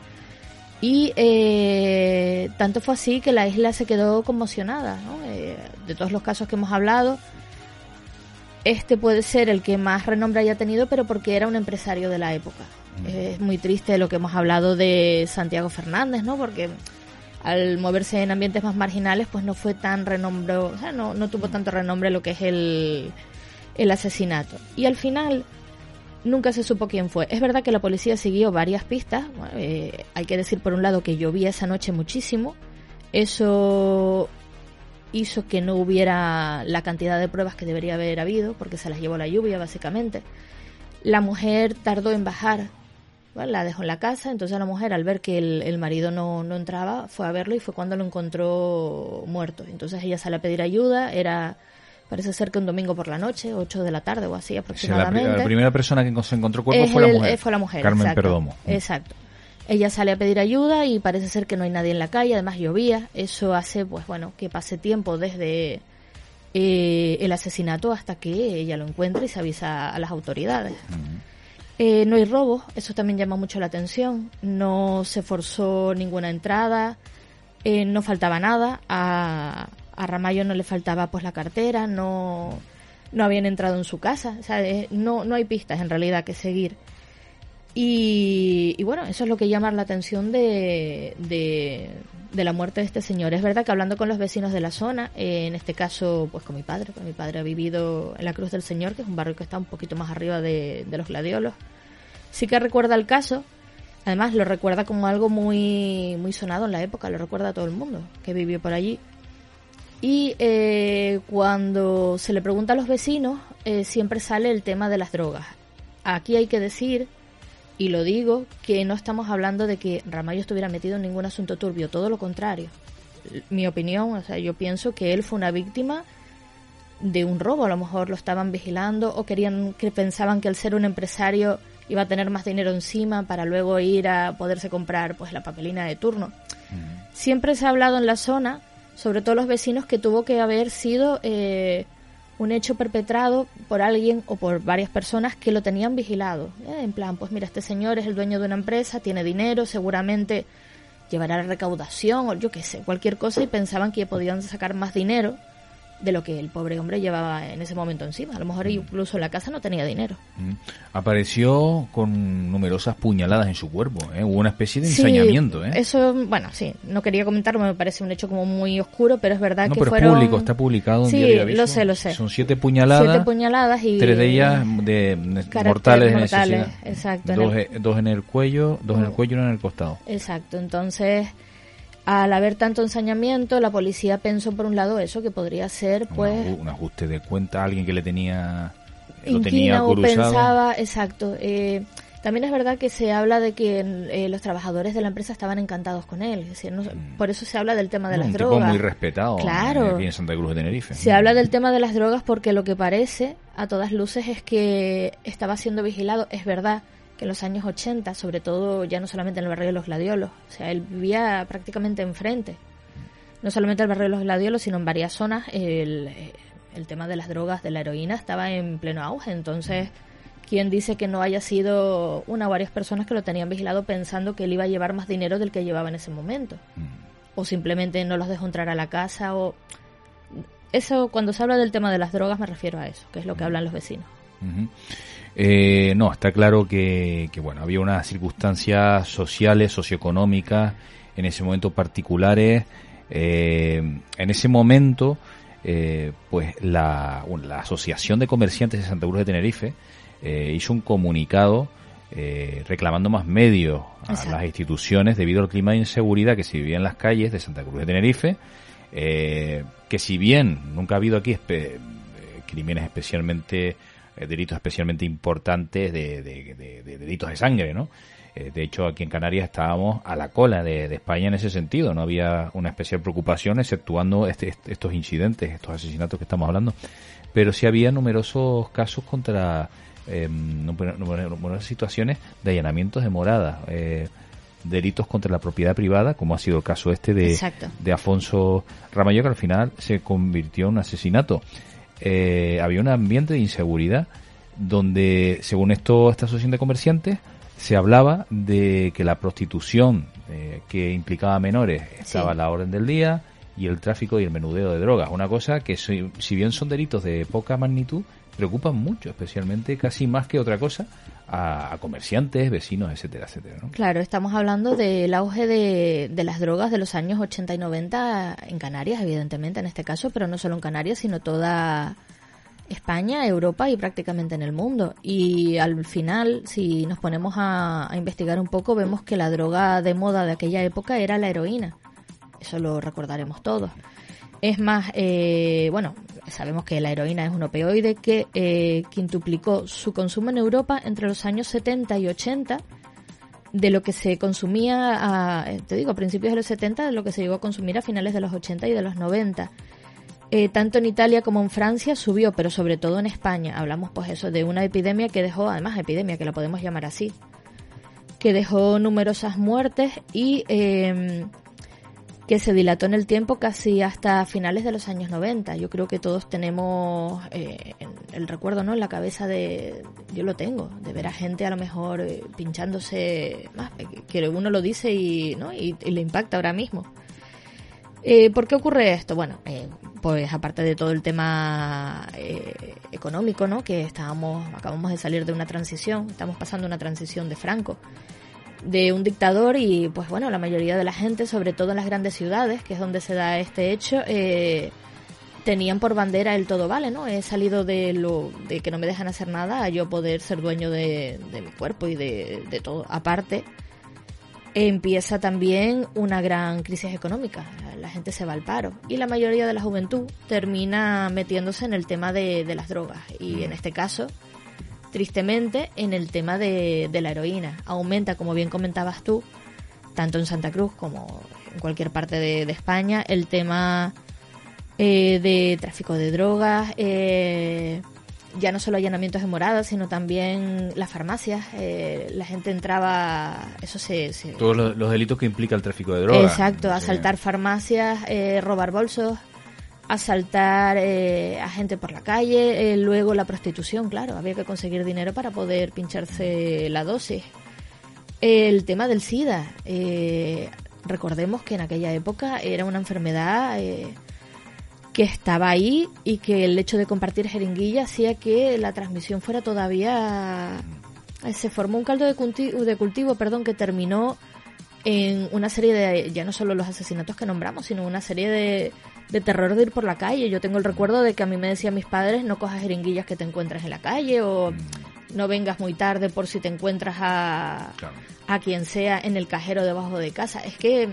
Speaker 2: Y eh, tanto fue así que la isla se quedó conmocionada, eh, de todos los casos que hemos hablado, este puede ser el que más renombre haya tenido, pero porque era un empresario de la época. Es muy triste lo que hemos hablado de Santiago Fernández, ¿no? Porque al moverse en ambientes más marginales, pues no fue tan renombre, o sea, no, no tuvo tanto renombre lo que es el, el asesinato. Y al final nunca se supo quién fue. Es verdad que la policía siguió varias pistas. Eh, hay que decir por un lado que llovía esa noche muchísimo. Eso hizo que no hubiera la cantidad de pruebas que debería haber habido, porque se las llevó la lluvia básicamente. La mujer tardó en bajar la dejó en la casa, entonces la mujer al ver que el, marido no, no, entraba fue a verlo y fue cuando lo encontró muerto. Entonces ella sale a pedir ayuda, era parece ser que un domingo por la noche, 8 de la tarde o así aproximadamente.
Speaker 1: la, primera persona que se encontró cuerpo fue, la mujer,
Speaker 2: fue la mujer.
Speaker 1: Carmen Perdomo.
Speaker 2: Exacto. Ella sale a pedir ayuda y parece ser que no hay nadie en la calle, además llovía, eso hace pues bueno que pase tiempo desde eh, el asesinato hasta que ella lo encuentre y se avisa a las autoridades. Eh, no hay robos, eso también llama mucho la atención. No se forzó ninguna entrada, eh, no faltaba nada. A, a Ramallo no le faltaba pues la cartera, no, no habían entrado en su casa. O sea, no, no hay pistas en realidad que seguir. Y, bueno, eso es lo que llama la atención de, de, la muerte de este señor. Es verdad que hablando con los vecinos de la zona, eh, en este caso, pues con mi padre, mi padre ha vivido en la Cruz del Señor, que es un barrio que está un poquito más arriba de, los gladiolos, sí que recuerda el caso. Además, lo recuerda como algo muy, muy sonado en la época, lo recuerda a todo el mundo que vivió por allí. Y eh, cuando se le pregunta a los vecinos, eh, siempre sale el tema de las drogas. Aquí hay que decir y lo digo que no estamos hablando de que Ramallo estuviera metido en ningún asunto turbio, todo lo contrario. Mi opinión, o sea, yo pienso que él fue una víctima de un robo, a lo mejor lo estaban vigilando o querían que pensaban que al ser un empresario iba a tener más dinero encima para luego ir a poderse comprar pues la papelina de turno. Siempre se ha hablado en la zona, sobre todo los vecinos, que tuvo que haber sido eh, un hecho perpetrado por alguien o por varias personas que lo tenían vigilado. Eh, en plan, pues mira, este señor es el dueño de una empresa, tiene dinero, seguramente llevará la recaudación o yo qué sé, cualquier cosa y pensaban que podían sacar más dinero de lo que el pobre hombre llevaba en ese momento encima. A lo mejor incluso en la casa no tenía dinero.
Speaker 1: Mm. Apareció con numerosas puñaladas en su cuerpo, ¿eh? hubo una especie de ensañamiento. ¿eh?
Speaker 2: Eso, bueno, sí, no quería comentarlo, me parece un hecho como muy oscuro, pero es verdad
Speaker 1: no,
Speaker 2: que
Speaker 1: pero
Speaker 2: fueron...
Speaker 1: es público, está publicado en
Speaker 2: sí,
Speaker 1: Diario de
Speaker 2: lo sé, lo sé.
Speaker 1: Son siete puñaladas,
Speaker 2: siete puñaladas y...
Speaker 1: tres de ellas de mortales,
Speaker 2: mortales exacto.
Speaker 1: Dos en, el... dos en el cuello, dos en el cuello y una en el costado.
Speaker 2: Exacto, entonces al haber tanto ensañamiento, la policía pensó por un lado eso, que podría ser pues...
Speaker 1: Un, ajuste de cuenta, alguien que le tenía...
Speaker 2: Lo tenía o pensaba, exacto. Eh, también es verdad que se habla de que eh, los trabajadores de la empresa estaban encantados con él. Mm. Por eso se habla del tema de las
Speaker 1: un
Speaker 2: drogas.
Speaker 1: Tipo muy respetado
Speaker 2: claro.
Speaker 1: aquí en Santa Cruz de Tenerife.
Speaker 2: Se habla del tema de las drogas porque lo que parece, a todas luces, es que estaba siendo vigilado. Es verdad que en los años 80, sobre todo ya no solamente en el barrio de los Gladiolos, o sea, él vivía prácticamente enfrente. No solamente en el barrio de los Gladiolos, sino en varias zonas, el, el tema de las drogas, de la heroína, estaba en pleno auge. Entonces, ¿quién dice que no haya sido una o varias personas que lo tenían vigilado pensando que él iba a llevar más dinero del que llevaba en ese momento? Mm. O simplemente no los dejó entrar a la casa o... Eso, cuando se habla del tema de las drogas, me refiero a eso, que es lo que mm. hablan los vecinos.
Speaker 1: Eh, no, está claro que, bueno, había unas circunstancias sociales, socioeconómicas, en ese momento particulares. Eh, en ese momento, eh, pues la, la, Asociación de Comerciantes de Santa Cruz de Tenerife hizo un comunicado reclamando más medios a las instituciones debido al clima de inseguridad que se vivía en las calles de Santa Cruz de Tenerife. que si bien nunca ha habido aquí crímenes especialmente eh, delitos especialmente importantes de, delitos de sangre, ¿no? Eh, de hecho, aquí en Canarias estábamos a la cola de, España en ese sentido. No había una especial preocupación, exceptuando este, estos incidentes, estos asesinatos que estamos hablando. Pero sí había numerosos casos contra eh, numerosas situaciones de allanamientos de morada. Eh, delitos contra la propiedad privada, como ha sido el caso este de, de Afonso Ramayo, que al final se convirtió en un asesinato eh, había un ambiente de inseguridad donde, según esto, esta asociación de comerciantes, se hablaba de que la prostitución eh, que implicaba menores estaba a la orden del día y el tráfico y el menudeo de drogas. Una cosa que, si, si bien son delitos de poca magnitud, preocupan mucho, especialmente casi más que otra cosa, a, comerciantes, vecinos, etcétera, etcétera.
Speaker 2: Claro, estamos hablando del auge de, de, las drogas de los años 80 y 90 en Canarias, evidentemente en este caso, pero no solo en Canarias, sino toda España, Europa y prácticamente en el mundo. Y al final, si nos ponemos a, a investigar un poco, vemos que la droga de moda de aquella época era la heroína. Eso lo recordaremos todos. Es más, eh, bueno, sabemos que la heroína es un opioide que eh, quintuplicó su consumo en Europa entre los años 70 y 80 de lo que se consumía, a, eh, te digo, a principios de los 70, de lo que se llegó a consumir a finales de los 80 y de los 90. Eh, tanto en Italia como en Francia subió, pero sobre todo en España. Hablamos pues eso de una epidemia que dejó, además epidemia que la podemos llamar así, que dejó numerosas muertes y que se dilató en el tiempo casi hasta finales de los años 90. Yo creo que todos tenemos eh, el recuerdo, ¿no? En la cabeza de, yo lo tengo, de ver a gente a lo mejor eh, pinchándose, más, que uno lo dice y, ¿no? y, le impacta ahora mismo. Eh, ¿Por qué ocurre esto? Bueno, eh, pues aparte de todo el tema económico, ¿no? Que estábamos, acabamos de salir de una transición, estamos pasando una transición de Franco de un dictador y pues bueno, la mayoría de la gente, sobre todo en las grandes ciudades, que es donde se da este hecho, eh, tenían por bandera el todo vale, ¿no? He salido de lo de que no me dejan hacer nada a yo poder ser dueño de, mi cuerpo y de, de, todo. Aparte, empieza también una gran crisis económica. La gente se va al paro y la mayoría de la juventud termina metiéndose en el tema de, de las drogas y en este caso tristemente en el tema de, la heroína. Aumenta, como bien comentabas tú, tanto en Santa Cruz como en cualquier parte de, España, el tema eh, de tráfico de drogas, eh, ya no solo allanamientos de moradas, sino también las farmacias. Eh, la gente entraba, eso se...
Speaker 1: Todos los, delitos que implica el tráfico de drogas.
Speaker 2: Exacto, asaltar farmacias, robar bolsos, asaltar eh, a gente por la calle, eh, luego la prostitución, claro, había que conseguir dinero para poder pincharse la dosis. El tema del SIDA, eh, recordemos que en aquella época era una enfermedad que estaba ahí y que el hecho de compartir jeringuilla hacía que la transmisión fuera todavía... Se formó un caldo de cultivo, de cultivo perdón, que terminó en una serie de, ya no solo los asesinatos que nombramos, sino una serie de, de terror de ir por la calle. Yo tengo el recuerdo de que a mí me decían mis padres, no cojas jeringuillas que te encuentras en la calle o mm. no vengas muy tarde por si te encuentras a, a quien sea en el cajero debajo de casa. Es que,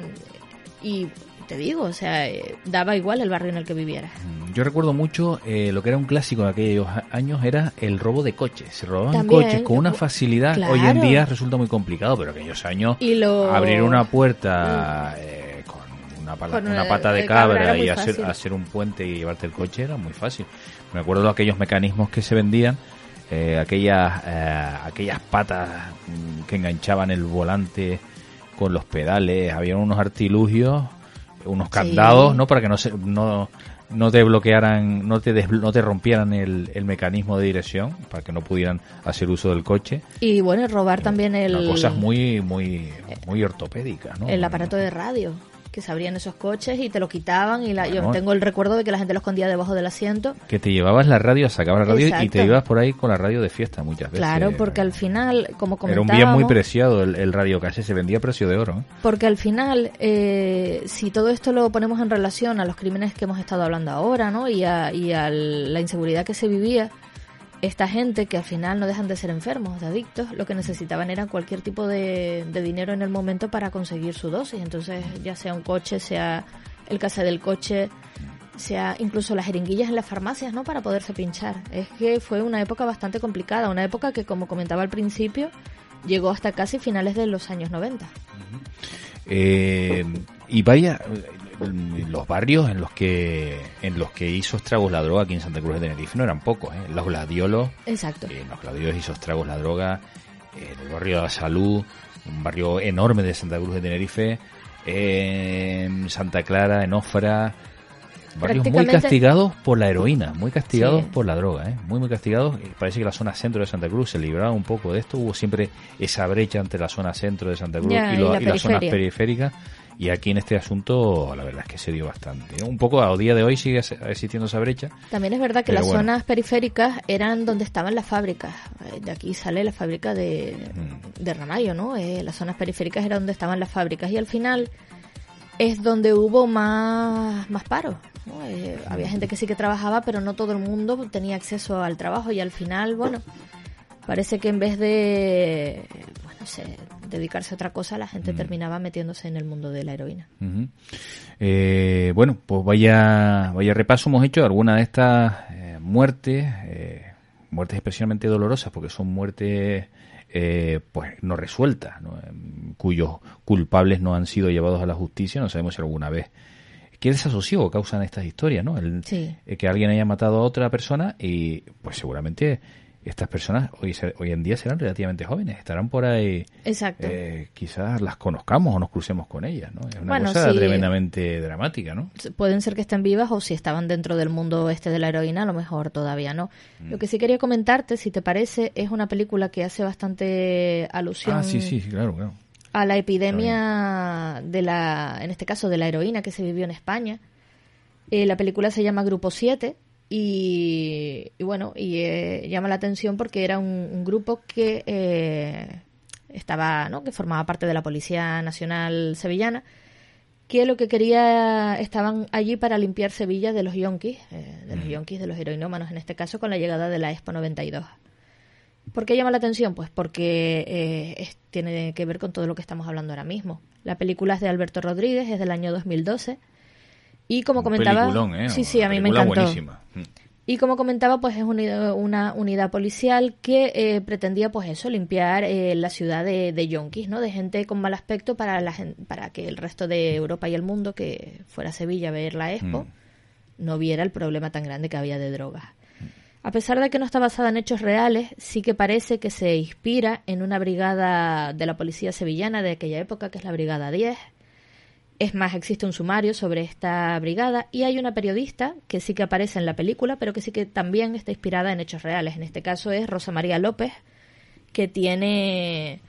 Speaker 2: y te digo, o sea, eh, daba igual el barrio en el que vivieras.
Speaker 1: Mm, yo recuerdo mucho eh, lo que era un clásico de aquellos años, era el robo de coches. Se robaban coches con una facilidad. Hoy en día resulta muy complicado, pero aquellos años abrir una puerta mm. eh, con una, pata de cabra, y hacer, hacer un puente y llevarte el coche era muy fácil. Me acuerdo de aquellos mecanismos que se vendían. aquellas aquellas patas mm, que enganchaban el volante con los pedales, había unos artilugios unos candados, ¿no? Para que no se, no, no te bloquearan, no te, no te rompieran el, el, mecanismo de dirección, para que no pudieran hacer uso del coche.
Speaker 2: Y bueno, robar también el...
Speaker 1: Cosas muy, muy, muy ortopédicas, ¿no?
Speaker 2: El aparato de radio que se abrían esos coches y te lo quitaban y la, yo tengo el recuerdo de que la gente lo escondía debajo del asiento.
Speaker 1: Que te llevabas la radio, sacabas la radio y te ibas por ahí con la radio de fiesta muchas veces.
Speaker 2: Claro, porque al final, como comentábamos...
Speaker 1: Era un bien muy preciado el, radio casi, se vendía a precio de oro. ¿eh?
Speaker 2: Porque al final, eh, si todo esto lo ponemos en relación a los crímenes que hemos estado hablando ahora, ¿no? Y a, y a la inseguridad que se vivía, esta gente que al final no dejan de ser enfermos, de adictos, lo que necesitaban era cualquier tipo de, dinero en el momento para conseguir su dosis. Entonces, ya sea un coche, sea el casa del coche, sea incluso las jeringuillas en las farmacias, ¿no? Para poderse pinchar. Es que fue una época bastante complicada, una época que, como comentaba al principio, llegó hasta casi finales de los años 90.
Speaker 1: Eh, y vaya, los barrios en los que en los que hizo estragos la droga aquí en Santa Cruz de Tenerife no eran pocos, ¿eh? Los gladiolos.
Speaker 2: Exacto.
Speaker 1: Eh, los gladiolos hizo estragos la droga. Eh, el barrio de la Salud, un barrio enorme de Santa Cruz de Tenerife. en Santa Clara, en Ofra. Barrios muy castigados por la heroína, muy castigados por la droga, ¿eh? muy muy castigados. Parece que la zona centro de Santa Cruz se libraba un poco de esto. Hubo siempre esa brecha entre la zona centro de Santa Cruz y, la y las zonas periféricas y aquí en este asunto, la verdad es que se dio bastante. Un poco a día de hoy sigue existiendo esa brecha.
Speaker 2: También es verdad que las zonas periféricas eran donde estaban las fábricas. Eh, de aquí sale la fábrica de, mm. de Ramallo, ¿no? Eh, las zonas periféricas eran donde estaban las fábricas. Y al final es donde hubo más, más paro. Eh, había gente que sí que trabajaba, pero no todo el mundo tenía acceso al trabajo. Y al final, bueno, parece que en vez de, sé, dedicarse a otra cosa, la gente terminaba metiéndose en el mundo de la heroína.
Speaker 1: Eh, bueno, pues vaya, vaya repaso. Hemos hecho algunas de estas eh, muertes, eh, muertes especialmente dolorosas, porque son muertes pues no resueltas, cuyos culpables no han sido llevados a la justicia, no sabemos si alguna vez qué desasosiego causan estas historias, ¿no? El, que alguien haya matado a otra persona y pues seguramente estas personas hoy, hoy en día serán relativamente jóvenes, estarán por ahí.
Speaker 2: Exacto.
Speaker 1: Eh, quizás las conozcamos o nos crucemos con ellas, ¿no? Es una cosa tremendamente dramática, ¿no?
Speaker 2: Pueden ser que estén vivas o si estaban dentro del mundo este de la heroína, a lo mejor todavía no. Lo que sí quería comentarte, si te parece, es una película que hace bastante alusión.
Speaker 1: Ah, sí, sí, claro, claro.
Speaker 2: A la epidemia de la, en este caso, de la heroína que se vivió en España. Eh, la película se llama Grupo 7 y, bueno, y eh, llama la atención porque era un, grupo que eh, estaba, ¿no? que formaba parte de la Policía Nacional Sevillana, que lo que quería, estaban allí para limpiar Sevilla de los yonkis, eh, de los yonkis, de los heroinómanos en este caso, con la llegada de la Expo 92. ¿Por qué llama la atención? Pues porque tiene que ver con todo lo que estamos hablando ahora mismo. La película es de Alberto Rodríguez, es del año 2012 y como comentaba,
Speaker 1: ¿eh?
Speaker 2: sí, sí, a mí me encantó. Mm. Y como comentaba, pues es una, una unidad policial que eh, pretendía, pues eso, limpiar eh, la ciudad de, de yonkis, ¿no? De gente con mal aspecto para, la, para que el resto de Europa y el mundo que fuera a Sevilla a ver la Expo mm. no viera el problema tan grande que había de drogas. A pesar de que no está basada en hechos reales, sí que parece que se inspira en una brigada de la policía sevillana de aquella época, que es la Brigada 10, es más, existe un sumario sobre esta brigada y hay una periodista que sí que aparece en la película, pero que sí que también está inspirada en hechos reales. En este caso es Rosa María López, que tiene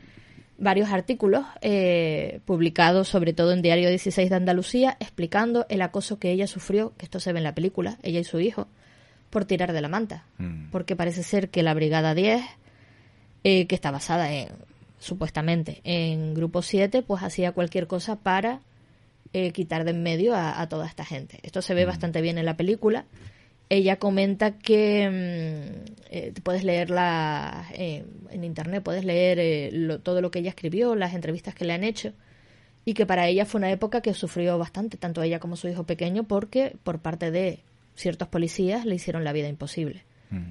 Speaker 2: varios artículos eh, publicados sobre todo en Diario 16 de Andalucía explicando el acoso que ella sufrió, que esto se ve en la película, ella y su hijo, por tirar de la manta. Mm. Porque parece ser que la Brigada 10, eh, que está basada en, supuestamente en Grupo 7, pues hacía cualquier cosa para eh, quitar de en medio a, toda esta gente. Esto se ve mm. bastante bien en la película. Ella comenta que mm, eh, puedes leerla eh, en internet, puedes leer todo lo que ella escribió, las entrevistas que le han hecho, y que para ella fue una época que sufrió bastante, tanto ella como su hijo pequeño, porque por parte de ciertos policías le hicieron la vida imposible.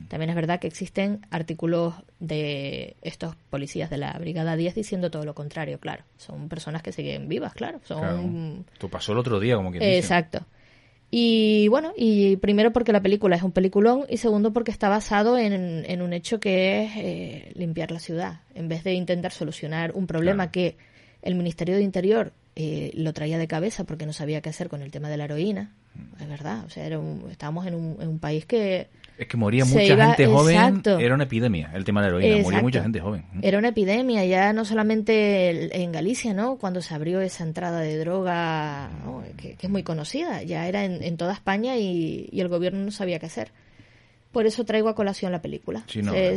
Speaker 2: También es verdad que existen artículos de estos policías de la Brigada 10 diciendo todo lo contrario, claro. Son personas que siguen vivas, claro. Son...
Speaker 1: Tú pasó el otro día, como que
Speaker 2: Exacto. Y bueno, y primero porque la película es un peliculón y segundo porque está basado en, un hecho que es eh, limpiar la ciudad. En vez de intentar solucionar un problema que el Ministerio de Interior eh, lo traía de cabeza porque no sabía qué hacer con el tema de la heroína. Es verdad, o sea, estábamos en un, en un país que
Speaker 1: es que moría mucha gente joven. Era una epidemia el tema de la heroína. Moría mucha gente joven.
Speaker 2: Era una epidemia, ya no solamente en Galicia, ¿no? Cuando se abrió esa entrada de droga, que, es muy conocida, ya era en, toda España y, y, el gobierno no sabía qué hacer. Por eso traigo a colación la película.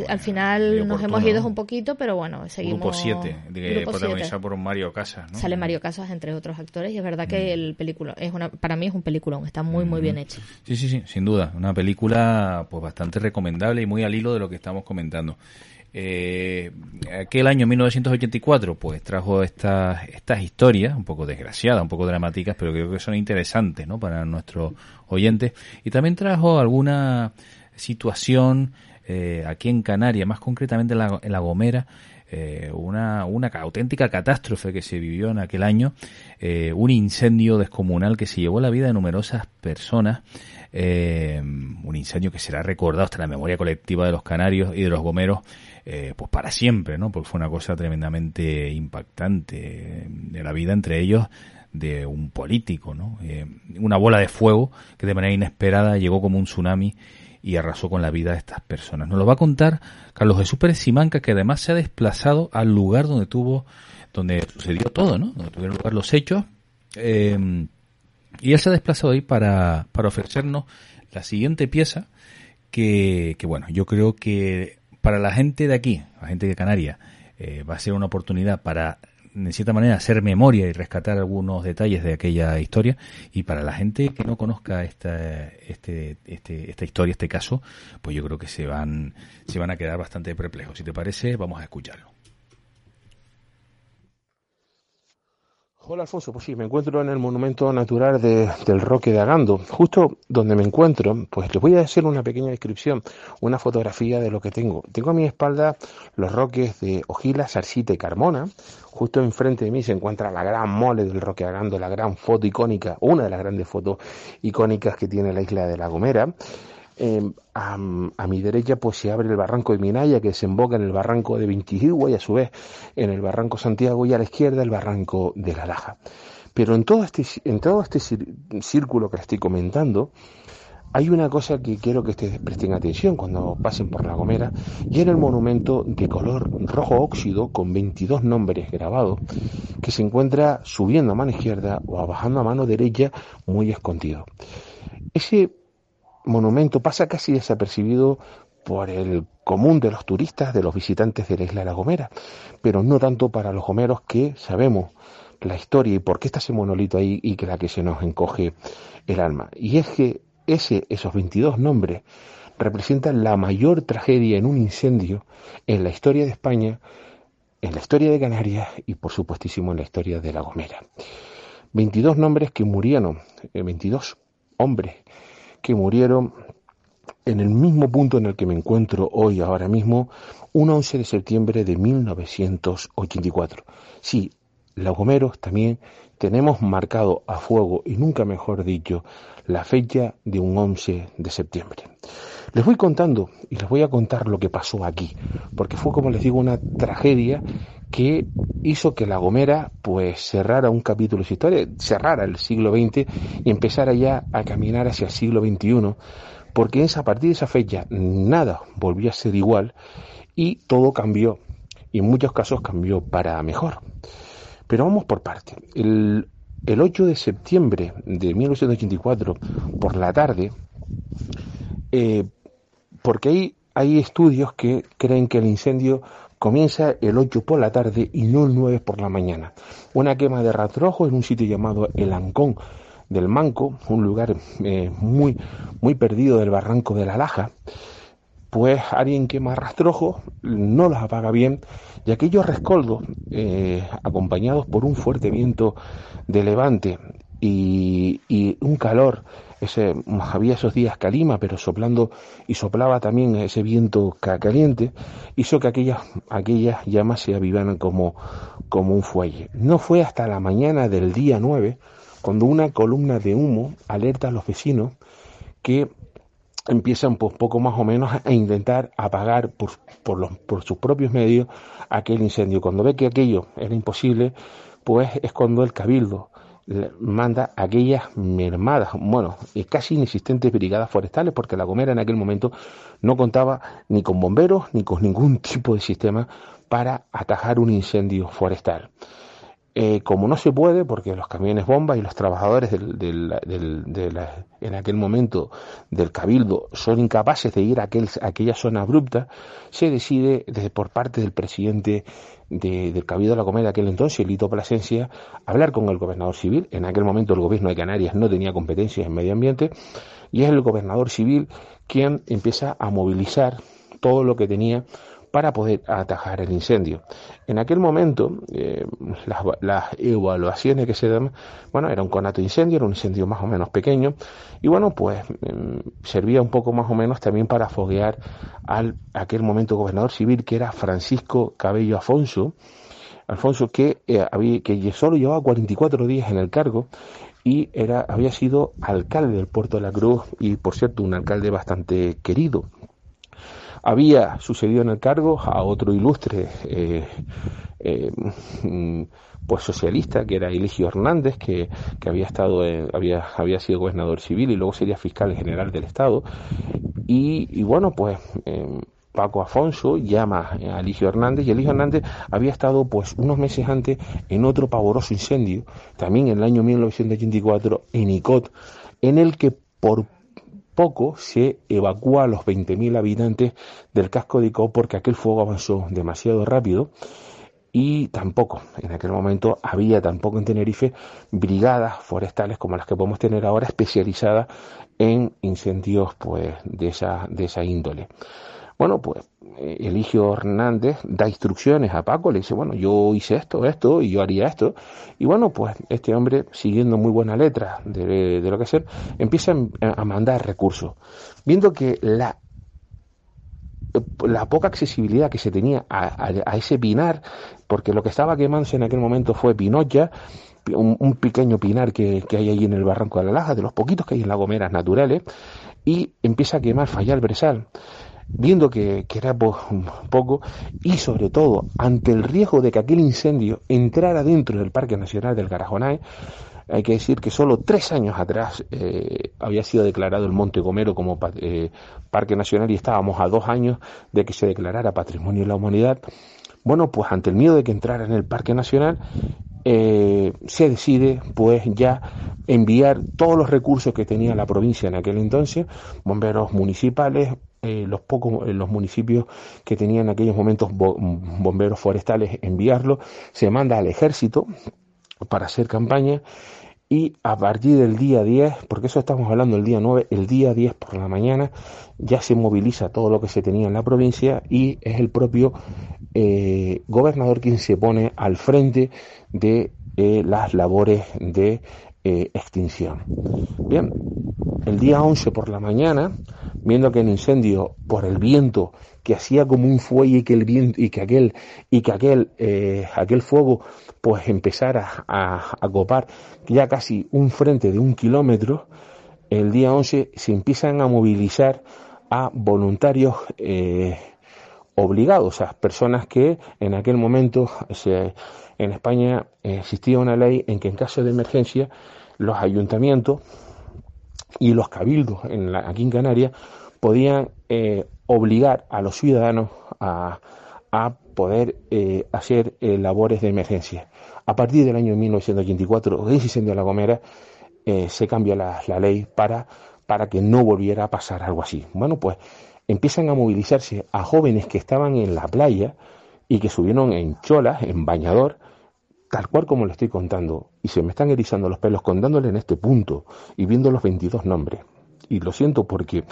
Speaker 2: al final nos hemos ido un poquito, pero bueno, seguimos.
Speaker 1: Grupo 7, protagonizado por Mario Casas. ¿no?
Speaker 2: Sale Mario Casas, entre otros actores, y es verdad que mm. el película, es una, para mí es un película, está muy, muy bien hecho.
Speaker 1: Sí, sí, sí, sin duda. Una película pues bastante recomendable y muy al hilo de lo que estamos comentando. Eh, aquel año 1984 pues trajo estas estas historias un poco desgraciadas, un poco dramáticas, pero creo que son interesantes ¿no? para nuestros oyentes. Y también trajo alguna situación eh, aquí en Canarias, más concretamente en La, en la Gomera, eh, una, auténtica catástrofe que se vivió en aquel año, eh, un incendio descomunal que se llevó la vida de numerosas personas, un incendio que será recordado hasta la memoria colectiva de los canarios y de los gomeros, pues para siempre, ¿no? Porque fue una cosa tremendamente impactante de la vida entre ellos de un político, ¿no? una bola de fuego que de manera inesperada llegó como un tsunami y arrasó con la vida de estas personas. Nos lo va a contar Carlos Jesús Pérez Simanca, que además se ha desplazado al lugar donde tuvo, donde sucedió todo, ¿no? Donde tuvieron lugar los hechos. Eh, y él se ha desplazado ahí para, para ofrecernos la siguiente pieza, que, que, bueno, yo creo que para la gente de aquí, la gente de Canarias, eh, va a ser una oportunidad para de cierta manera hacer memoria y rescatar algunos detalles de aquella historia. Y para la gente que no conozca esta este, este, esta historia este caso pues yo creo que se van se van a quedar bastante perplejos. Si te parece vamos a escucharlo
Speaker 3: Hola Alfonso, pues sí, me encuentro en el Monumento Natural del Roque de Agando. Justo donde me encuentro, pues les voy a hacer una pequeña descripción, una fotografía de lo que tengo. Tengo a mi espalda los roques de Ojila, Sarsita y Carmona. Justo enfrente de mí se encuentra la gran mole del Roque de Agando, la gran foto icónica, una de las grandes fotos icónicas que tiene la isla de La Gomera. Em, a, mi derecha pues se abre el barranco de Minaya que desemboca en el barranco de Vintigua y a su vez en el barranco Santiago y a la izquierda el barranco de la Laja. Pero en todo este, en todo este círculo que estoy comentando, hay una cosa que quiero que ustedes presten atención cuando pasen por La Gomera, y en el monumento de color rojo óxido con 22 nombres grabados, que se encuentra subiendo a mano izquierda o bajando a mano derecha muy escondido. Ese monumento pasa casi desapercibido por el común de los turistas, de los visitantes de la isla de La Gomera, pero no tanto para los gomeros que sabemos la historia y por qué está ese monolito ahí y que la que se nos encoge el alma. Y es que ese, esos 22 nombres representan la mayor tragedia en un incendio en la historia de España, en la historia de Canarias y por supuestísimo en la historia de La Gomera. 22 nombres que murieron, 22 eh, hombres que murieron en el mismo punto en el que me encuentro hoy, ahora mismo, un 11 de septiembre de 1984. Sí, los gomeros también tenemos marcado a fuego, y nunca mejor dicho, la fecha de un 11 de septiembre. Les voy contando y les voy a contar lo que pasó aquí, porque fue, como les digo, una tragedia que hizo que La Gomera pues cerrara un capítulo de su historia, cerrara el siglo XX y empezara ya a caminar hacia el siglo XXI, porque a partir de esa fecha nada volvió a ser igual y todo cambió, y en muchos casos cambió para mejor. Pero vamos por parte. El, 8 de septiembre de 1984, por la tarde, eh, porque hay, hay estudios que creen que el incendio comienza el 8 por la tarde y no el 9 por la mañana. Una quema de ratrojo en un sitio llamado El Ancón del Manco, un lugar eh, muy, muy perdido del barranco de la Laja, pues alguien quema rastrojos, no los apaga bien y aquellos rescoldos, eh, acompañados por un fuerte viento de levante y, un calor, ese, había esos días calima, pero soplando y soplaba también ese viento caliente, hizo que aquellas, aquellas llamas se avivaran como, como un fuelle. No fue hasta la mañana del día 9 cuando una columna de humo alerta a los vecinos que empiezan pues poco más o menos a intentar apagar por, por, los, por sus propios medios aquel incendio. Cuando ve que aquello era imposible, pues es cuando el cabildo manda aquellas mermadas, bueno, casi inexistentes brigadas forestales, porque la Gomera en aquel momento no contaba ni con bomberos ni con ningún [laughs] tipo de sistema para atajar un incendio forestal. Eh, como no se puede, porque los camiones bombas y los trabajadores del, en aquel momento del cabildo son incapaces de ir a, aquel, aquella zona abrupta, se decide por parte del presidente del cabildo de la Comedia de aquel entonces, Lito Plasencia, hablar con el gobernador civil. En aquel momento el gobierno de Canarias no tenía competencias en medio ambiente y es el gobernador civil quien empieza a movilizar todo lo que tenía para poder atajar el incendio. En aquel momento, eh, las, evaluaciones que se dan, bueno, era un conato de incendio, era un incendio más o menos pequeño, y bueno, pues em, servía un poco más o menos también para foguear al aquel momento gobernador civil que era Francisco Cabello Afonso, Alfonso que, eh, había, que solo llevaba 44 días en el cargo y era, había sido alcalde del puerto de la Cruz y por cierto un alcalde bastante querido había sucedido en el cargo a otro ilustre eh, eh, pues socialista que era Eligio Hernández que, que había estado había había sido gobernador civil y luego sería fiscal general del estado. Y, y bueno pues em, Paco Afonso llama a Eligio Hernández y Eligio Hernández había estado pues unos meses antes en otro pavoroso incendio, también en el año 1984 en Icot, en el que por poco se evacúa a los 20.000 habitantes del casco de Ico porque aquel fuego avanzó demasiado rápido y tampoco, en aquel momento había tampoco en Tenerife brigadas forestales como las que podemos tener ahora especializadas en incendios pues de esa, de esa índole. Bueno, pues eh, Eligio Hernández da instrucciones a Paco, le dice, bueno, yo hice esto, esto, y yo haría esto. Y bueno, pues este hombre, siguiendo muy buena letra de, lo que hacer, empieza a mandar recursos. Viendo que la, la poca accesibilidad que se tenía a, ese pinar, porque lo que estaba quemándose en aquel momento fue Pinocha, un, pequeño pinar que, que, hay ahí en el barranco de la Laja, de los poquitos que hay en las gomeras naturales, y empieza a quemar, fallar el brezal viendo que, que, era poco y sobre todo ante el riesgo de que aquel incendio entrara dentro del Parque Nacional del Garajonay, hay que decir que solo tres años atrás eh, había sido declarado el Monte Gomero como eh, Parque Nacional y estábamos a dos años de que se declarara Patrimonio de la Humanidad. Bueno, pues ante el miedo de que entrara en el Parque Nacional, eh, se decide pues ya enviar todos los recursos que tenía la provincia en aquel entonces, bomberos municipales, los pocos los municipios que tenían en aquellos momentos bomberos forestales enviarlo, se manda al ejército para hacer campaña y a partir del día 10, porque eso estamos hablando el día 9, el día 10 por la mañana ya se moviliza todo lo que se tenía en la provincia y es el propio eh, gobernador quien se pone al frente de eh, las labores de eh, extinción. Bien, el día 11 por la mañana, viendo que el incendio por el viento que hacía como un fuelle y que el viento y que aquel y que aquel aquel fuego pues empezara a, a, copar ya casi un frente de un kilómetro, el día 11 se empiezan a movilizar a voluntarios eh, obligados, a personas que en aquel momento se, en España existía una ley en que en caso de emergencia los ayuntamientos y los cabildos en aquí en Canarias podían eh, obligar a los ciudadanos a, a poder eh, hacer eh, labores de emergencia. A partir del año 1984, ese incendio de La Gomera, eh, se cambia la, ley para, para que no volviera a pasar algo así. Bueno, pues empiezan a movilizarse a jóvenes que estaban en la playa y que subieron en cholas, en bañador, tal cual como le estoy contando, y se me están erizando los pelos contándole en este punto y viendo los 22 nombres. Y lo siento porque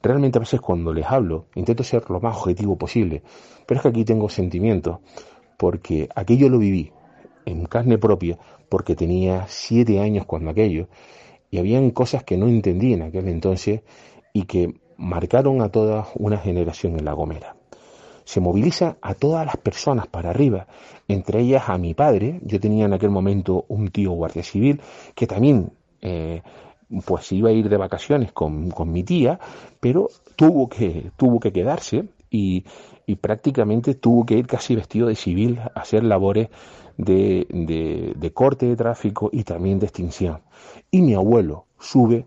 Speaker 3: realmente a veces cuando les hablo intento ser lo más objetivo posible, pero es que aquí tengo sentimientos, porque aquello lo viví en carne propia, porque tenía siete años cuando aquello, y habían cosas que no entendí en aquel entonces y que marcaron a toda una generación en La Gomera. Se moviliza a todas las personas para arriba, entre ellas a mi padre. Yo tenía en aquel momento un tío guardia civil que también eh, pues iba a ir de vacaciones con, con, mi tía, pero tuvo que, tuvo que quedarse y, y prácticamente tuvo que ir casi vestido de civil a hacer labores de, de, de, corte de tráfico y también de extinción. Y mi abuelo sube,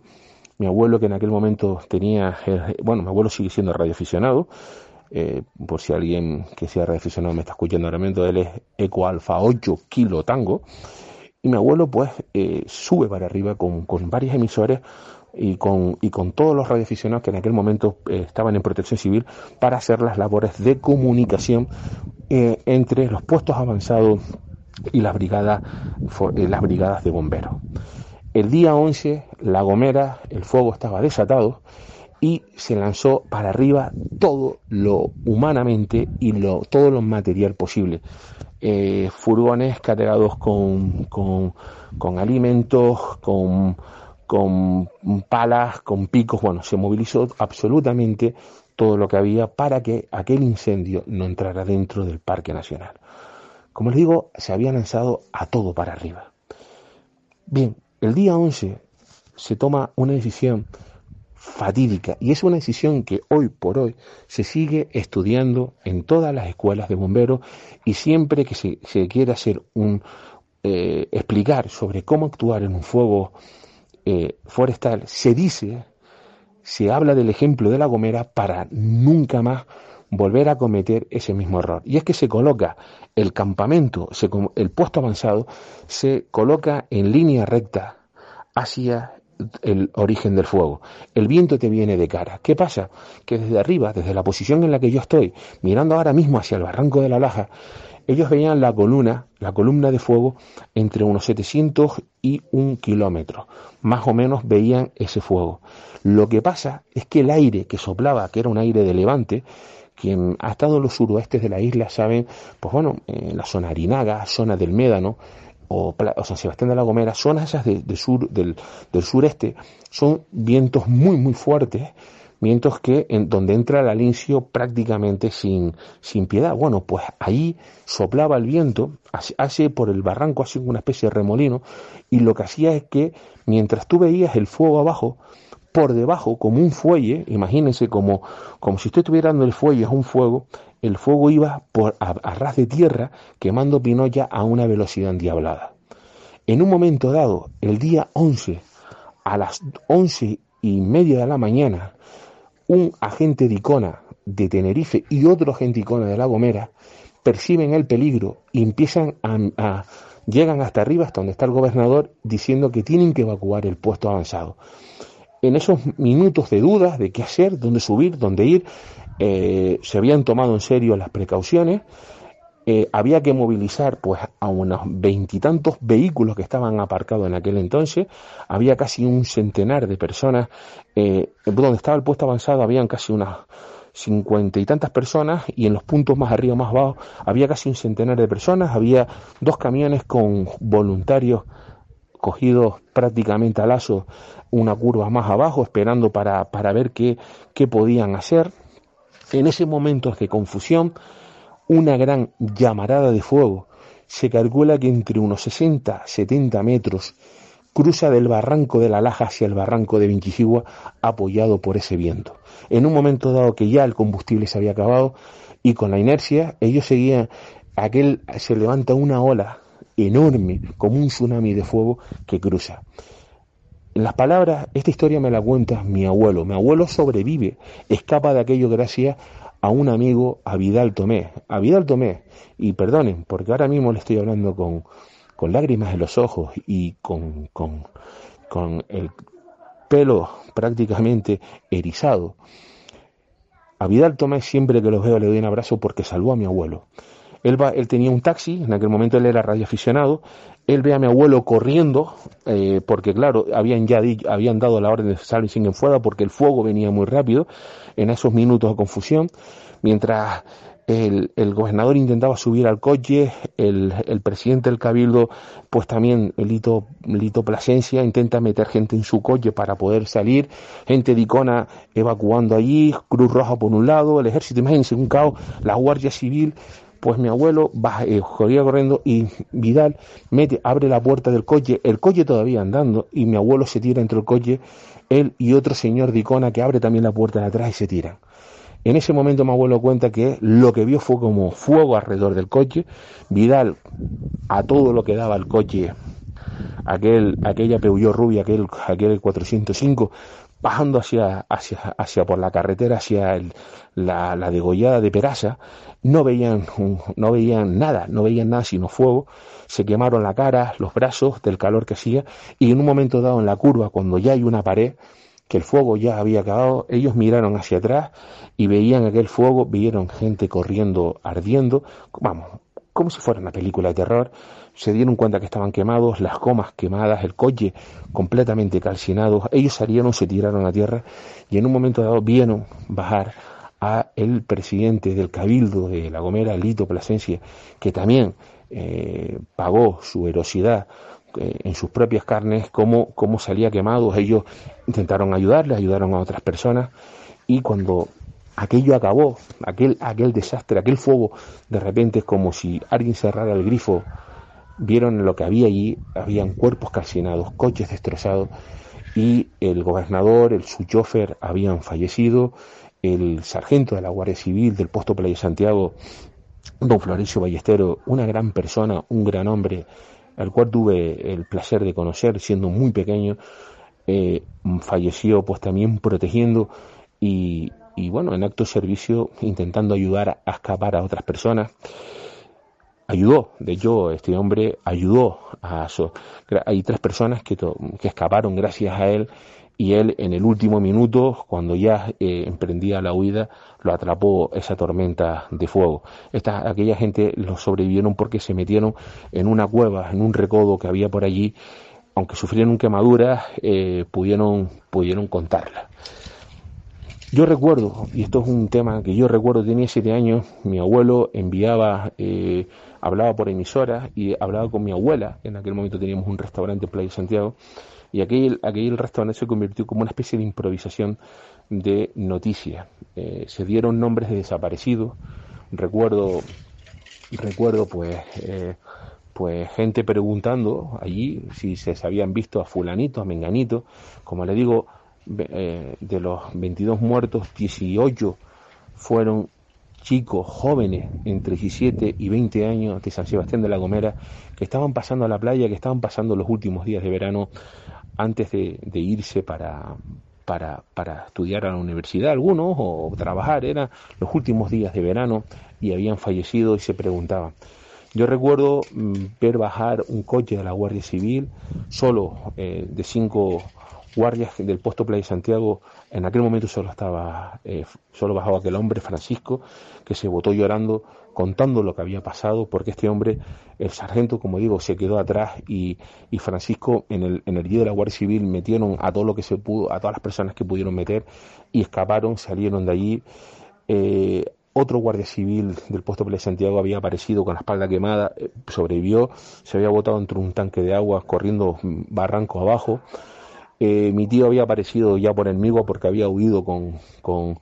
Speaker 3: mi abuelo que en aquel momento tenía, eh, bueno, mi abuelo sigue siendo radioaficionado, eh, por si alguien que sea radioaficionado me está escuchando ahora mismo, él es Eco Alfa 8 Kilo Tango, y mi abuelo pues eh, sube para arriba con, con varios emisores y con, y con todos los radioaficionados que en aquel momento eh, estaban en protección civil para hacer las labores de comunicación entre los puestos avanzados y las brigadas, eh, las brigadas de bomberos. El día 11, La Gomera, el fuego estaba desatado y se lanzó para arriba todo lo humanamente y lo, todo lo material posible. furgones cargados con, con, con alimentos, con con palas, con picos, bueno, se movilizó absolutamente todo lo que había para que aquel incendio no entrara dentro del Parque Nacional. Como les digo, se había lanzado a todo para arriba. Bien, el día 11 se toma una decisión fatídica y es una decisión que hoy por hoy se sigue estudiando en todas las escuelas de bomberos y siempre que se, quiere hacer un eh, explicar sobre cómo actuar en un fuego eh, forestal, se dice, se habla del ejemplo de la Gomera para nunca más volver a cometer ese mismo error. Y es que se coloca el campamento, el puesto avanzado, se coloca en línea recta hacia el origen del fuego. El viento te viene de cara. ¿Qué pasa? Que desde arriba, desde la posición en la que yo estoy, mirando ahora mismo hacia el barranco de la Laja, ellos veían la columna, la columna de fuego entre unos 700 y un kilómetro. Más o menos veían ese fuego. Lo que pasa es que el aire que soplaba, que era un aire de levante, quien ha estado en los suroestes de la isla saben, pues bueno, en la zona Arinaga, zona del Médano, o, San Sebastián de la Gomera, zonas esas de, sur, del, del sureste, son vientos muy, muy fuertes vientos que en donde entra el alincio prácticamente sin, sin piedad. Bueno, pues ahí soplaba el viento, hace, por el barranco, hace una especie de remolino, y lo que hacía es que mientras tú veías el fuego abajo, por debajo, como un fuelle, imagínense como, como si usted estuviera dando el fuelle a un fuego, el fuego iba por a, ras de tierra quemando Pinoya a una velocidad endiablada. En un momento dado, el día 11, a las once y media de la mañana, un agente de Icona de Tenerife y otro agente de Icona de La Gomera perciben el peligro y empiezan a, llegan hasta arriba, hasta donde está el gobernador, diciendo que tienen que evacuar el puesto avanzado. En esos minutos de dudas de qué hacer, dónde subir, dónde ir, eh, se habían tomado en serio las precauciones, eh, había que movilizar pues a unos veintitantos vehículos que estaban aparcados en aquel entonces, había casi un centenar de personas, eh, donde estaba el puesto avanzado habían casi unas cincuenta y tantas personas y en los puntos más arriba, más abajo, había casi un centenar de personas, había dos camiones con voluntarios cogidos prácticamente a lazo una curva más abajo, esperando para, para ver qué, qué podían hacer. En ese momento de confusión, una gran llamarada de fuego. Se calcula que entre unos 60, 70 metros cruza del barranco de la Laja hacia el barranco de Vinchijigua apoyado por ese viento. En un momento dado que ya el combustible se había acabado y con la inercia ellos seguían, aquel se levanta una ola enorme como un tsunami de fuego que cruza. En las palabras, esta historia me la cuenta mi abuelo. Mi abuelo sobrevive, escapa de aquello gracias a un amigo, a Vidal Tomé. A Vidal Tomé, y perdonen, porque ahora mismo le estoy hablando con, con lágrimas en los ojos y con, con, con el pelo prácticamente erizado. A Vidal Tomé siempre que los veo le doy un abrazo porque salvó a mi abuelo. Él, va, él tenía un taxi, en aquel momento él era radioaficionado, él ve a mi abuelo corriendo, eh, porque claro, habían ya habían dado la orden de salir sin fuego porque el fuego venía muy rápido en esos minutos de confusión, mientras el, gobernador intentaba subir al coche, el, presidente del cabildo, pues también Lito, Lito Plasencia, intenta meter gente en su coche para poder salir, gente de Icona evacuando allí, Cruz Roja por un lado, el ejército, imagínense, un caos, la Guardia Civil, pues mi abuelo va, eh, corriendo y Vidal mete, abre la puerta del coche, el coche todavía andando, y mi abuelo se tira entre el coche, él y otro señor de Icona que abre también la puerta de atrás y se tiran. En ese momento mi abuelo cuenta que lo que vio fue como fuego alrededor del coche. Vidal, a todo lo que daba el coche, aquel, aquella Peugeot rubia, aquel, aquel 405, bajando hacia, hacia, hacia por la carretera, hacia la, la, degollada de Peraza, no veían, no veían nada, no veían nada sino fuego, se quemaron la cara, los brazos del calor que hacía, y en un momento dado en la curva, cuando ya hay una pared, que el fuego ya había acabado, ellos miraron hacia atrás y veían aquel fuego, vieron gente corriendo, ardiendo, vamos, como si fuera una película de terror, se dieron cuenta que estaban quemados, las gomas quemadas, el coche completamente calcinado, ellos salieron, se tiraron a tierra y en un momento dado vieron bajar a el presidente del cabildo de La Gomera, Lito Plasencia, que también eh, pagó su herosidad eh, en sus propias carnes cómo, cómo salía quemado. Ellos intentaron ayudarle, ayudaron a otras personas. Y cuando aquello acabó, aquel, aquel desastre, aquel fuego, de repente es como si alguien cerrara el grifo, vieron lo que había allí, habían cuerpos calcinados, coches destrozados y el gobernador, el su chofer habían fallecido, el sargento de la Guardia Civil del puesto Playa Santiago, don Florencio Ballestero, una gran persona, un gran hombre, al cual tuve el placer de conocer siendo muy pequeño, eh, falleció pues también protegiendo y, bueno, en acto de servicio intentando ayudar a escapar a otras personas. Ayudó, de hecho, este hombre ayudó a... So, hay tres personas que, que escaparon gracias a él y él en el último minuto, cuando ya eh, emprendía la huida, lo atrapó esa tormenta de fuego. Esta, aquella gente lo sobrevivieron porque se metieron en una cueva, en un recodo que había por allí, aunque sufrieron quemaduras, eh, pudieron, pudieron contarla. Yo recuerdo, y esto es un tema que yo recuerdo, tenía siete años, mi abuelo enviaba, eh, hablaba por emisora y hablaba con mi abuela, en aquel momento teníamos un restaurante en Playa Santiago, y aquel, aquel restaurante se convirtió como una especie de improvisación de noticias. Eh, se dieron nombres de desaparecidos. Recuerdo, recuerdo pues, eh, pues gente preguntando allí si se habían visto a fulanito, a menganito. Como le digo, eh, de los 22 muertos, 18 fueron chicos jóvenes entre 17 y 20 años de San Sebastián de la Gomera que estaban pasando a la playa, que estaban pasando los últimos días de verano antes de, irse para, para, para, estudiar a la universidad, algunos, o trabajar, eran los últimos días de verano y habían fallecido y se preguntaban. Yo recuerdo mm, ver bajar un coche de la Guardia Civil, solo eh, de cinco guardias del puesto Playa Santiago, en aquel momento solo estaba, eh, solo bajaba aquel hombre, Francisco, que se botó llorando, contando lo que había pasado, porque este hombre, el sargento, como digo, se quedó atrás y, y Francisco en el, en el día de la Guardia Civil metieron a todo lo que se pudo, a todas las personas que pudieron meter y escaparon, salieron de allí. Eh, otro guardia civil del puesto de Santiago había aparecido con la espalda quemada, eh, sobrevivió, se había botado entre un tanque de agua corriendo barranco abajo. Eh, mi tío había aparecido ya por Migua porque había huido con, con,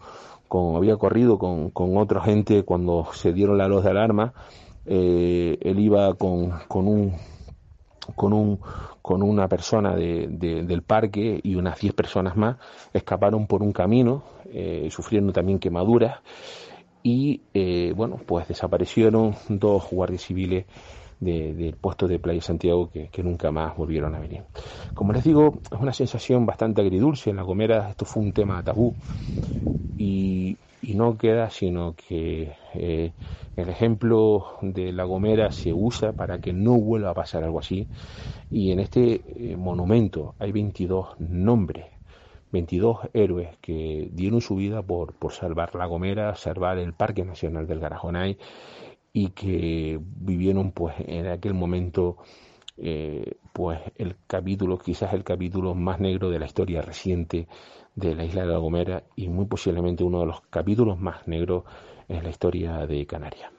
Speaker 3: con había corrido con, con, otra gente cuando se dieron la luz de alarma. Eh, él iba con, con un con un con una persona de, del parque y unas 10 personas más escaparon por un camino, sufriendo también quemaduras y eh, bueno, pues desaparecieron dos guardias civiles del puesto de Playa Santiago que, nunca más volvieron a venir. Como les digo, es una sensación bastante agridulce. En La Gomera esto fue un tema tabú y, no queda sino que eh, el ejemplo de La Gomera se usa para que no vuelva a pasar algo así. Y en este eh, monumento hay 22 nombres 22 héroes que dieron su vida por, por salvar La Gomera, salvar el Parque Nacional del Garajonay y que vivieron pues en aquel momento eh, pues el capítulo, quizás el capítulo más negro de la historia reciente de la isla de La Gomera y muy posiblemente uno de los capítulos más negros en la historia de Canarias.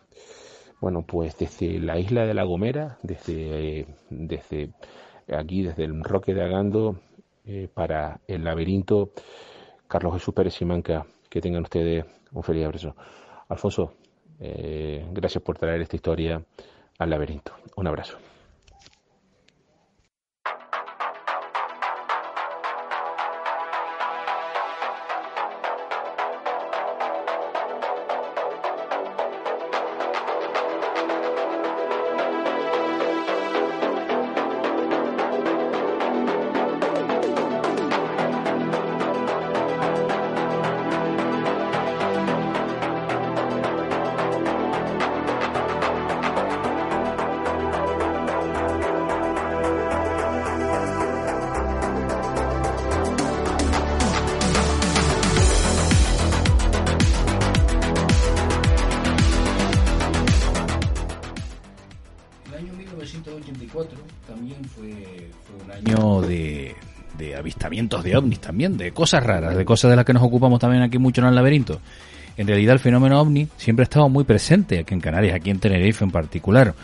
Speaker 3: Bueno, pues desde la isla de La Gomera, desde, eh, desde aquí, desde el Roque de Agando, eh, para el laberinto. Carlos Jesús Pérez Simanca, que tengan ustedes un feliz abrazo. Alfonso, eh, gracias por traer esta historia al laberinto. Un abrazo.
Speaker 1: De cosas raras, de cosas de las que nos ocupamos también aquí mucho en el laberinto. En realidad el fenómeno ovni siempre ha estado muy presente aquí en Canarias, aquí en Tenerife en particular.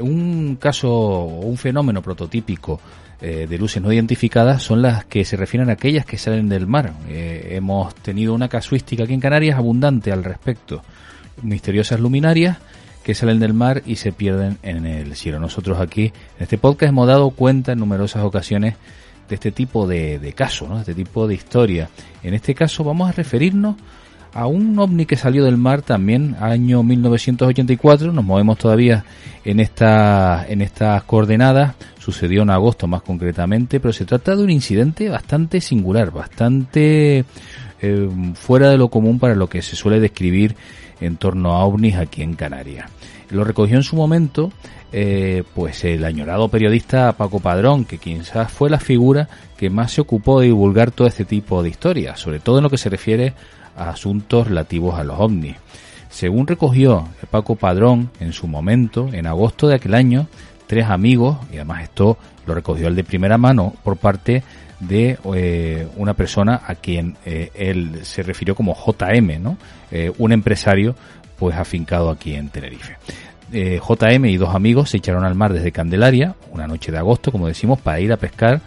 Speaker 1: Un caso, un fenómeno prototípico eh, de luces no identificadas son las que se refieren a aquellas que salen del mar. Eh, hemos tenido una casuística aquí en Canarias abundante al respecto. Misteriosas luminarias que salen del mar y se pierden en el cielo. Nosotros aquí en este podcast hemos dado cuenta en numerosas ocasiones de este tipo de, de caso, ¿no? de este tipo de historia. En este caso vamos a referirnos a un ovni que salió del mar también año 1984, nos movemos todavía en esta en estas coordenadas, sucedió en agosto más concretamente, pero se trata de un incidente bastante singular, bastante eh, fuera de lo común para lo que se suele describir en torno a ovnis aquí en Canarias. Lo recogió en su momento eh, pues el añorado periodista Paco Padrón, que quizás fue la figura que más se ocupó de divulgar todo este tipo de historias, sobre todo en lo que se refiere a asuntos relativos a los ovnis. Según recogió Paco Padrón en su momento, en agosto de aquel año, tres amigos, y además esto lo recogió el de primera mano por parte de eh, una persona a quien eh, él se refirió como JM, ¿no? un empresario pues afincado aquí en Tenerife. Eh, JM y dos amigos se echaron al mar desde Candelaria, una noche de agosto, como decimos, para ir a pescar.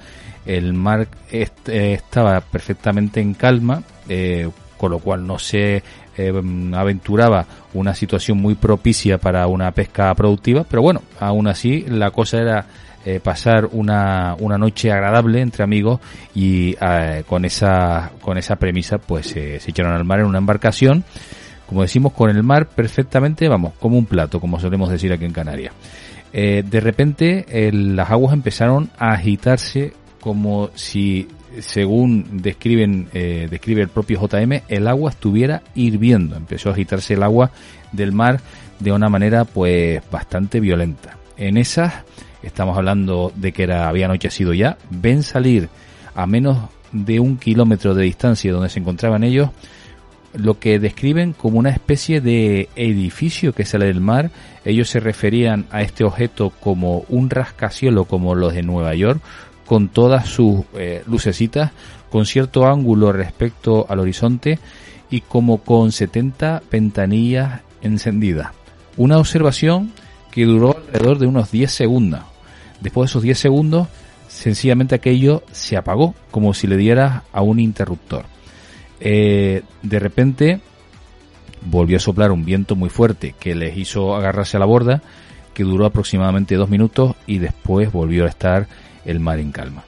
Speaker 1: El mar eh, estaba perfectamente en calma, eh, con lo cual no se aventuraba una situación muy propicia para una pesca productiva, pero bueno, aún así la cosa era pasar una, una noche agradable entre amigos y con esa con esa premisa pues se echaron al mar en una embarcación como decimos con el mar perfectamente vamos como un plato como solemos decir aquí en Canarias de repente las aguas empezaron a agitarse como si según describen, eh, describe el propio JM, el agua estuviera hirviendo. Empezó a agitarse el agua del mar de una manera pues bastante violenta. En esas, estamos hablando de que era, había anochecido ya, ven salir a menos de un kilómetro de distancia donde se encontraban ellos, lo que describen como una especie de edificio que sale del mar. Ellos se referían a este objeto como un rascacielos como los de Nueva York, con todas sus eh, lucecitas, con cierto ángulo respecto al horizonte y como con 70 ventanillas encendidas. Una observación que duró alrededor de unos 10 segundos. Después de esos 10 segundos, sencillamente aquello se apagó, como si le diera a un interruptor. Eh, de repente volvió a soplar un viento muy fuerte que les hizo agarrarse a la borda, que duró aproximadamente dos minutos y después volvió a estar el mar en calma.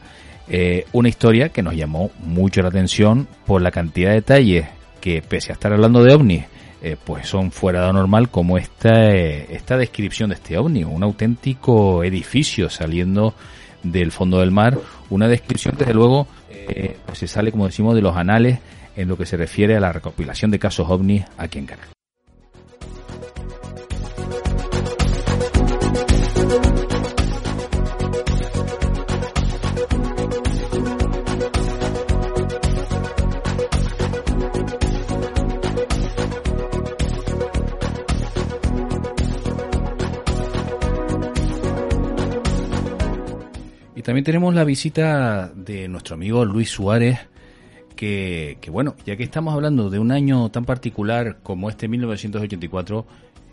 Speaker 1: Eh, una historia que nos llamó mucho la atención por la cantidad de detalles que, pese a estar hablando de ovnis, eh, pues son fuera de lo normal, como esta, esta descripción de este ovni, un auténtico edificio saliendo del fondo del mar, una descripción desde luego pues se sale, como decimos, de los anales en lo que se refiere a la recopilación de casos ovnis aquí en Canadá. También tenemos la visita de nuestro amigo Luis Suárez, que, bueno, ya que estamos hablando de un año tan particular como este 1984,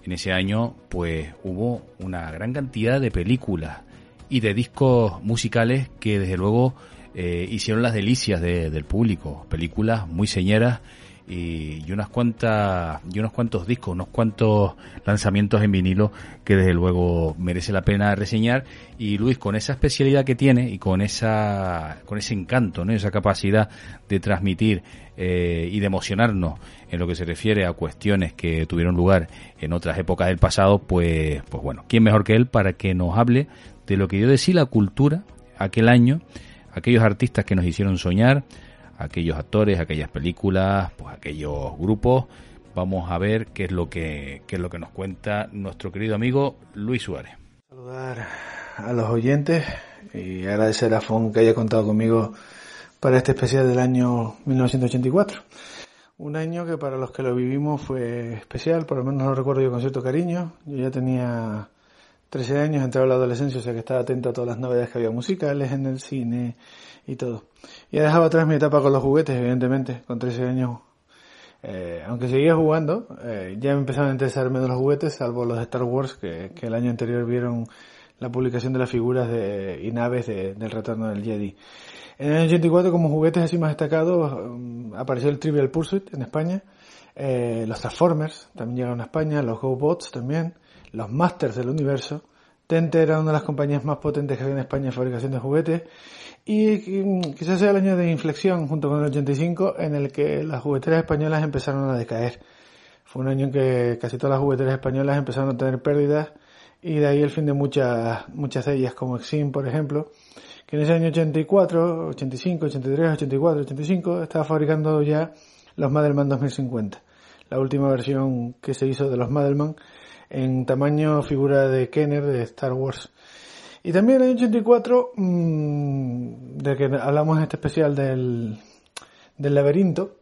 Speaker 1: en ese año pues hubo una gran cantidad de películas y de discos musicales que desde luego eh, hicieron las delicias del público, películas muy señeras y, unas cuantas y unos cuantos discos, unos cuantos lanzamientos en vinilo que desde luego merece la pena reseñar y Luis con esa especialidad que tiene y con esa con ese encanto, ¿no? esa capacidad de transmitir eh, y de emocionarnos en lo que se refiere a cuestiones que tuvieron lugar en otras épocas del pasado, pues pues bueno, quién mejor que él para que nos hable de lo que yo decía la cultura aquel año, aquellos artistas que nos hicieron soñar, aquellos actores, aquellas películas, pues aquellos grupos. Vamos a ver qué es lo que, qué es lo que nos cuenta nuestro querido amigo Luis Suárez.
Speaker 4: Saludar a los oyentes y agradecer a FON que haya contado conmigo para este especial del año 1984. Un año que para los que lo vivimos fue especial, por lo menos lo recuerdo yo con cierto cariño. Yo ya tenía 13 años, entré a la adolescencia, o sea que estaba atento a todas las novedades que había musicales en el cine, y todo. Ya dejaba atrás mi etapa con los juguetes, evidentemente, con 13 años. Eh, aunque seguía jugando, eh, ya empezaron a interesarme de los juguetes, salvo los de Star Wars, que, el año anterior vieron la publicación de las figuras de, y naves del retorno del Jedi. En el año 84, como juguetes así más destacados, um, apareció el Trivial Pursuit en España, eh, los Transformers también llegaron a España, los GoBots también, los Masters del Universo, Tente era una de las compañías más potentes que había en España en fabricación de juguetes y quizás sea el año de inflexión junto con el 85 en el que las jugueteras españolas empezaron a decaer. Fue un año en que casi todas las jugueteras españolas empezaron a tener pérdidas y de ahí el fin de muchas, muchas de ellas, como Exim, por ejemplo, que en ese año 84, 85, 83, 84, 85 estaba fabricando ya los Madelman 2050. La última versión que se hizo de los Madelman en tamaño figura de Kenner de Star Wars. Y también en el año 84, mmm, de que hablamos en este especial del, del laberinto,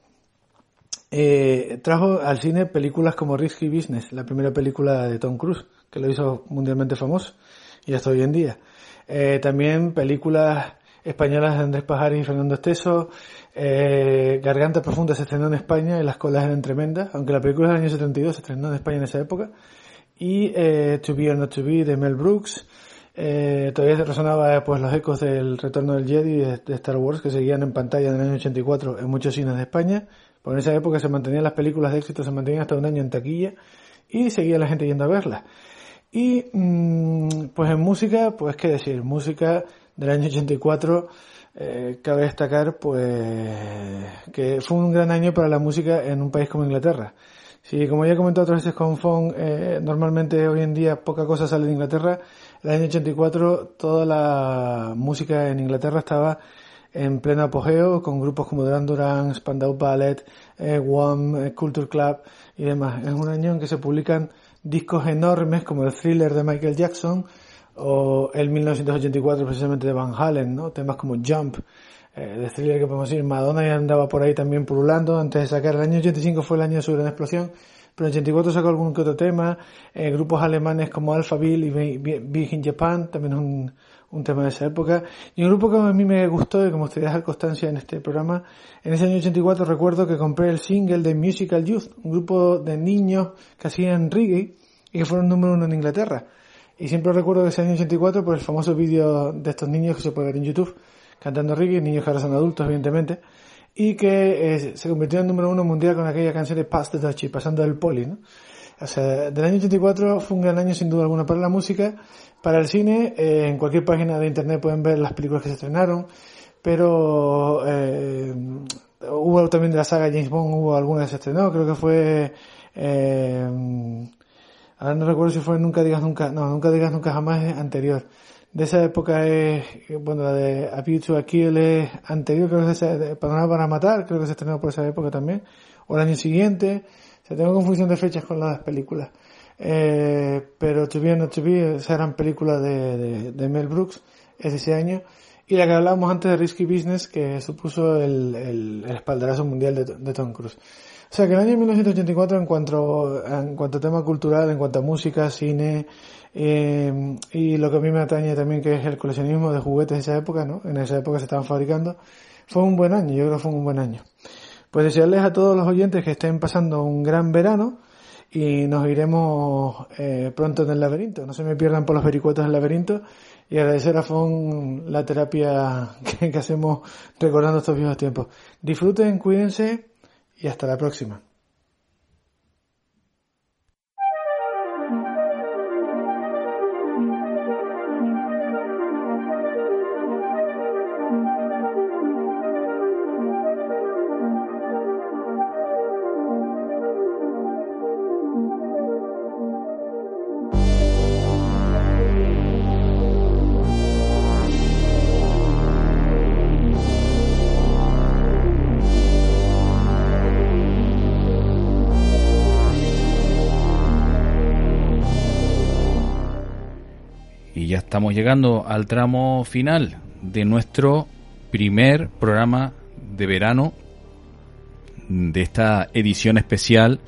Speaker 4: eh, trajo al cine películas como Risky Business, la primera película de Tom Cruise, que lo hizo mundialmente famoso y hasta hoy en día. Eh, también películas españolas de Andrés Pajares y Fernando Esteso, eh, Garganta Profunda se estrenó en España y las colas eran tremendas, aunque la película del año 72 se estrenó en España en esa época, y eh, To Be or Not To Be de Mel Brooks, eh, todavía resonaba pues los ecos del retorno del Jedi de, Star Wars que seguían en pantalla en el año 84 en muchos cines de España. Porque en esa época se mantenían las películas de éxito, se mantenían hasta un año en taquilla y seguía la gente yendo a verlas. Y mm, pues en música, pues qué decir, música del año 84, eh, cabe destacar pues que fue un gran año para la música en un país como Inglaterra. Si como ya he comentado otras veces con Fon, eh, normalmente hoy en día poca cosa sale de Inglaterra, el año 84 toda la música en Inglaterra estaba en pleno apogeo con grupos como Duran Duran, Spandau Ballet, eh, One, Culture Club y demás. Es un año en que se publican discos enormes como el thriller de Michael Jackson o el 1984 precisamente de Van Halen, ¿no? Temas como Jump, eh, de thriller que podemos decir, Madonna ya andaba por ahí también pululando antes de sacar, el año 85 fue el año de su gran explosión, pero en 84 sacó algún otro tema, eh, grupos alemanes como Alphaville y Big in Japan, también es un, un tema de esa época, y un grupo que a mí me gustó y que me gustaría dejar constancia en este programa, en ese año 84 recuerdo que compré el single de Musical Youth, un grupo de niños que hacían reggae y que fueron número uno en Inglaterra. Y siempre recuerdo que ese año 84 por el famoso vídeo de estos niños que se puede ver en YouTube, cantando reggae, niños que ahora son adultos, evidentemente, y que eh, se convirtió en número uno mundial con aquella canción de Past the Dutchie, pasando del poli, ¿no? O sea, del año 84 fue un gran año sin duda alguna para la música, para el cine, eh, en cualquier página de internet pueden ver las películas que se estrenaron, pero eh, hubo también de la saga James Bond, hubo algunas que se estrenó, creo que fue... Eh, ahora no recuerdo si fue Nunca digas nunca, no, Nunca digas nunca jamás es anterior. De esa época es, bueno, la de A View to Kill es anterior, creo que es de Panorama para Matar, creo que se estrenó por esa época también, o el año siguiente, o sea, tengo confusión de fechas con las películas. Eh, pero To Be or Not To Be, esa eran películas de, de, Mel Brooks, es ese año. Y la que hablábamos antes de Risky Business, que supuso el, el, el espaldarazo mundial de, de Tom Cruise. O sea que el año 1984 en cuanto, en cuanto a tema cultural, en cuanto a música, cine, eh, y lo que a mí me atañe también que es el coleccionismo de juguetes de esa época, ¿no? En esa época se estaban fabricando, fue un buen año, yo creo que fue un buen año. Pues desearles a todos los oyentes que estén pasando un gran verano y nos iremos eh, pronto en el laberinto. No se me pierdan por los vericuetos del laberinto y agradecer a Fon la terapia [laughs] que, que hacemos recordando estos viejos tiempos. Disfruten, cuídense y hasta la próxima.
Speaker 1: Estamos llegando al tramo final de nuestro primer programa de verano de esta edición especial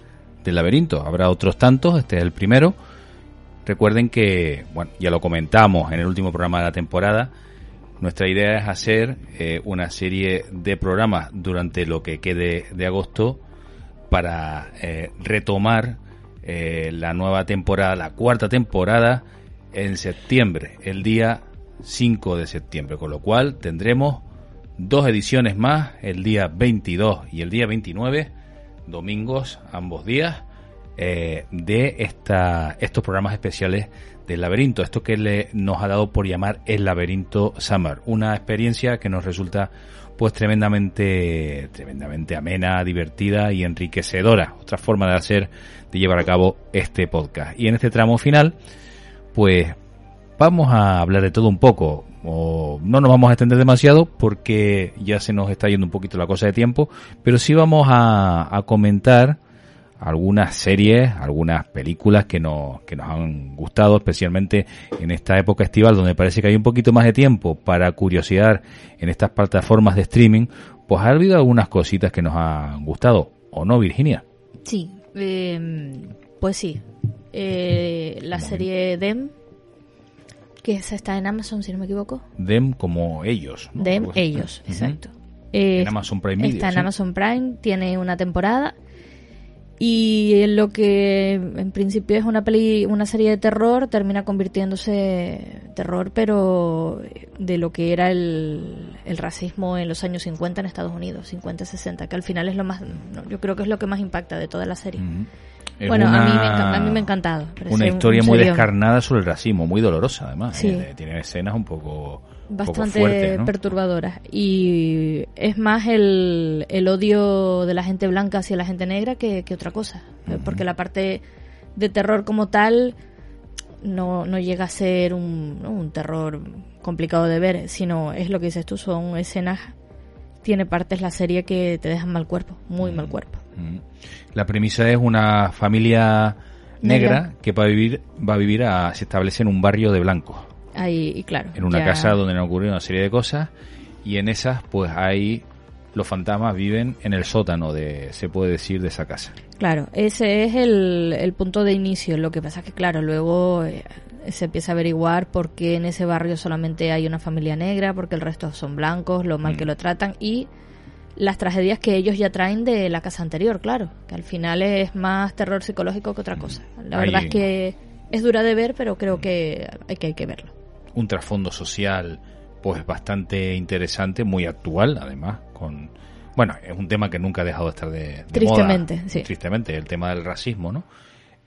Speaker 1: del laberinto. Habrá otros tantos, este es el primero. Recuerden que, bueno, ya lo comentamos en el último programa de la temporada, nuestra idea es hacer eh, una serie de programas durante lo que quede de agosto para eh, retomar eh, la nueva temporada, la cuarta temporada en septiembre, el día 5 de septiembre, con lo cual tendremos dos ediciones más, el día 22 y el día 29, domingos, ambos días, eh, de esta, estos programas especiales del laberinto, esto que le, nos ha dado por llamar el laberinto Summer, una experiencia que nos resulta pues tremendamente, tremendamente amena, divertida y enriquecedora, otra forma de hacer, de llevar a cabo este podcast. Y en este tramo final, pues vamos a hablar de todo un poco. O no nos vamos a extender demasiado porque ya se nos está yendo un poquito la cosa de tiempo, pero sí vamos a, comentar algunas series, algunas películas que nos, que nos han gustado, especialmente en esta época estival donde parece que hay un poquito más de tiempo para curiosidad en estas plataformas de streaming, pues ha habido algunas cositas que nos han gustado, ¿o no, Virginia?
Speaker 2: Sí, em, pues sí, eh, la serie Dem, que está en Amazon, si no me equivoco.
Speaker 1: Dem como ellos.
Speaker 2: Dem, ellos, exacto.
Speaker 1: en Amazon Prime Video,
Speaker 2: Está en Amazon Prime, tiene una temporada. Y lo que en principio es una peli, una serie de terror, termina convirtiéndose terror, pero de lo que era el, el racismo en los años 50 en Estados Unidos, 50-60, que al final es lo más, yo creo que es lo que más impacta de toda la serie. Bueno, a, mí me, a mí me ha encantado.
Speaker 1: Una historia muy descarnada sobre el racismo, muy dolorosa además. Eh, tiene escenas un poco
Speaker 2: bastante perturbadoras. Y es más el, el, odio de la gente blanca hacia la gente negra que, otra cosa porque la parte de terror como tal no, no llega a ser un, un terror complicado de ver sino es lo que dices tú son escenas tiene partes la serie que te dejan mal cuerpo muy mal cuerpo
Speaker 1: la premisa es una familia negra, que va a vivir va a vivir a, se establece en un barrio de blancos
Speaker 2: Ahí, claro.
Speaker 1: En una casa donde han ocurrido una serie de cosas y en esas, pues hay los fantasmas viven en el sótano de, se puede decir, de esa casa.
Speaker 2: Claro, ese es el, punto de inicio. Lo que pasa es que, claro, luego eh, se empieza a averiguar por qué en ese barrio solamente hay una familia negra, porque el resto son blancos, lo mal que mm. lo tratan y las tragedias que ellos ya traen de la casa anterior, claro, que al final es más terror psicológico que otra cosa. La verdad es que es dura de ver, pero creo que hay que, hay que verlo
Speaker 1: un trasfondo social pues bastante interesante, muy actual además, con bueno, es un tema que nunca ha dejado de estar de,
Speaker 2: tristemente, sí.
Speaker 1: Tristemente, el tema del racismo, ¿no?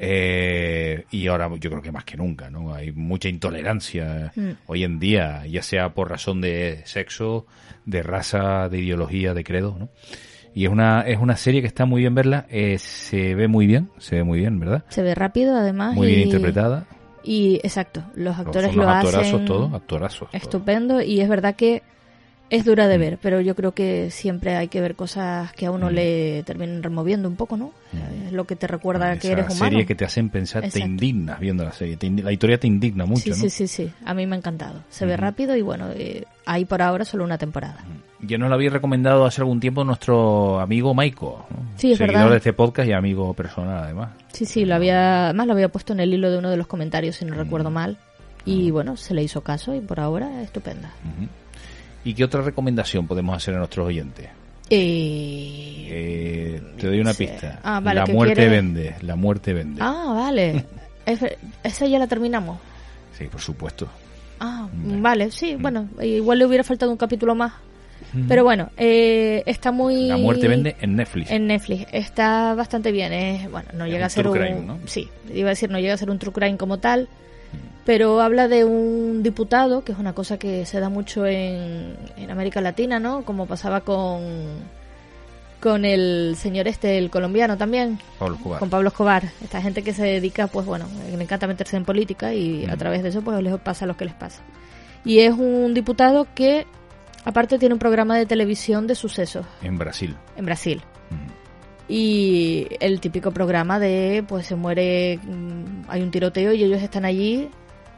Speaker 1: Eh, y ahora yo creo que más que nunca, ¿no? Hay mucha intolerancia mm. hoy en día, ya sea por razón de sexo, de raza, de ideología, de credo, ¿no? Y es una, es una serie que está muy bien verla, eh, se ve muy bien, se ve muy bien, ¿verdad?
Speaker 2: Se ve rápido además.
Speaker 1: Muy bien interpretada.
Speaker 2: Y exacto, los actores lo hacen
Speaker 1: todo, actorazos,
Speaker 2: estupendo y es verdad que es dura de mm. ver, pero yo creo que siempre hay que ver cosas que a uno mm. le terminen removiendo un poco, ¿no? Mm. Es lo que te recuerda que eres humano.
Speaker 1: serie que te hacen pensar, te indignas viendo la serie. la historia te indigna mucho,
Speaker 2: sí,
Speaker 1: ¿no?
Speaker 2: Sí, sí, sí. A mí me ha encantado. Se ve rápido y bueno, eh, hay por ahora solo una temporada.
Speaker 1: Yo nos lo había recomendado hace algún tiempo nuestro amigo Maiko,
Speaker 2: sí, es
Speaker 1: seguidor de este podcast y amigo personal además.
Speaker 2: Sí, sí, lo había, además lo había puesto en el hilo de uno de los comentarios, si no recuerdo mal. Y bueno, se le hizo caso y por ahora estupenda.
Speaker 1: ¿Y qué otra recomendación podemos hacer a nuestros oyentes?
Speaker 2: Eh,
Speaker 1: eh, te doy una pista. Ah, la muerte vende, la muerte vende.
Speaker 2: Ah, vale. [laughs] esa ya la terminamos.
Speaker 1: Sí, por supuesto.
Speaker 2: Ah, vale, sí, mm. bueno, igual le hubiera faltado un capítulo más. Pero bueno, eh, está muy...
Speaker 1: La muerte vende en Netflix.
Speaker 2: En Netflix. Está bastante bien. Es, bueno, no llega a ser un... Sí, iba a decir, no llega a ser un true crime como tal, pero habla de un diputado, que es una cosa que se da mucho en, en América Latina, ¿no? Como pasaba con con el señor este, el colombiano también, con Pablo Escobar. Esta gente que se dedica, pues bueno, le encanta meterse en política y a través de eso pues les pasa lo que les pasa. Y es un diputado que aparte tiene un programa de televisión de sucesos.
Speaker 1: En Brasil.
Speaker 2: En Brasil y el típico programa de pues se muere mm, hay un tiroteo y ellos están allí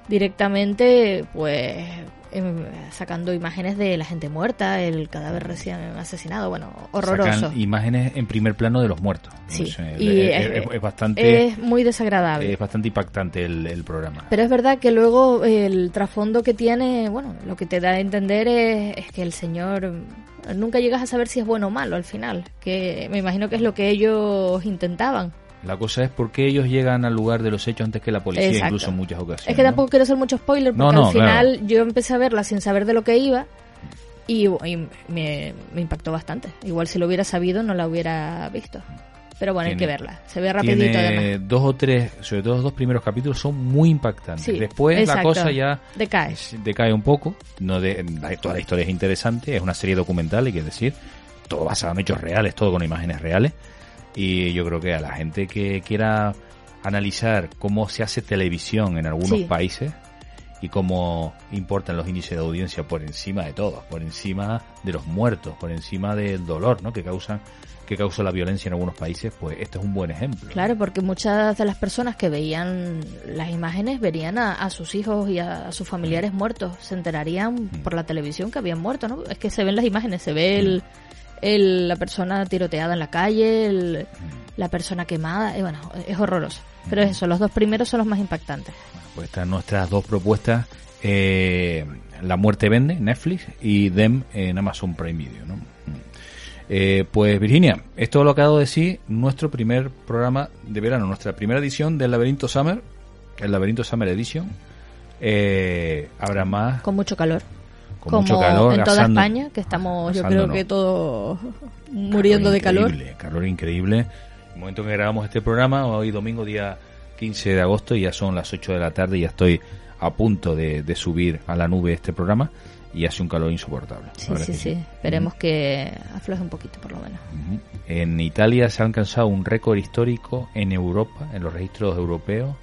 Speaker 2: directamente pues em, sacando imágenes de la gente muerta, el cadáver recién asesinado, bueno, horroroso.
Speaker 1: Sacan imágenes en primer plano de los muertos.
Speaker 2: Sí, y es, bastante... Es muy desagradable.
Speaker 1: Es bastante impactante el, el, programa.
Speaker 2: Pero es verdad que luego el trasfondo que tiene, bueno, lo que te da a entender es, es que el señor nunca llegas a saber si es bueno o malo al final, que me imagino que es lo que ellos intentaban.
Speaker 1: La cosa es por qué ellos llegan al lugar de los hechos antes que la policía, incluso en muchas ocasiones.
Speaker 2: Es que tampoco quiero hacer mucho spoiler, porque al final yo empecé a verla sin saber de lo que iba y, me, impactó bastante. Igual si lo hubiera sabido no la hubiera visto. Pero bueno, hay que verla. Se ve rapidito además.
Speaker 1: Dos o tres, sobre todo los dos primeros capítulos son muy impactantes. Después la cosa ya
Speaker 2: decae.
Speaker 1: Decae un poco. No de, toda la historia es interesante. Es una serie documental, hay que decir. Todo basado en hechos reales, todo con imágenes reales. Y yo creo que a la gente que quiera analizar cómo se hace televisión en algunos países y cómo importan los índices de audiencia por encima de todo, por encima de los muertos, por encima del dolor ¿no? que causan que causa la violencia en algunos países, pues este es un buen ejemplo.
Speaker 2: Claro, porque muchas de las personas que veían las imágenes verían a, sus hijos y a, sus familiares muertos, se enterarían mm. por la televisión que habían muerto, ¿no? Es que se ven las imágenes, se ve el, el, la persona tiroteada en la calle, la persona quemada, y bueno, es horroroso. Pero eso, los dos primeros son los más impactantes.
Speaker 1: pues están nuestras dos propuestas, eh, La muerte vende, Netflix, y Dem en Amazon Prime Video, ¿no? Eh, pues Virginia, esto lo acabo de decir, nuestro primer programa de verano, nuestra primera edición del Laberinto Summer, el Laberinto Summer Edition. Eh, habrá más.
Speaker 2: Con mucho calor
Speaker 1: con mucho calor.
Speaker 2: En toda España, que estamos, yo creo que todos muriendo de calor.
Speaker 1: Calor increíble. el momento en que grabamos este programa, hoy domingo día 15 de agosto, ya son las 8 de la tarde y ya estoy a punto de, subir a la nube este programa y hace un calor insoportable.
Speaker 2: Sí, sí, sí. Esperemos que afloje un poquito por lo menos.
Speaker 1: En Italia se ha alcanzado un récord histórico en Europa, en los registros europeos,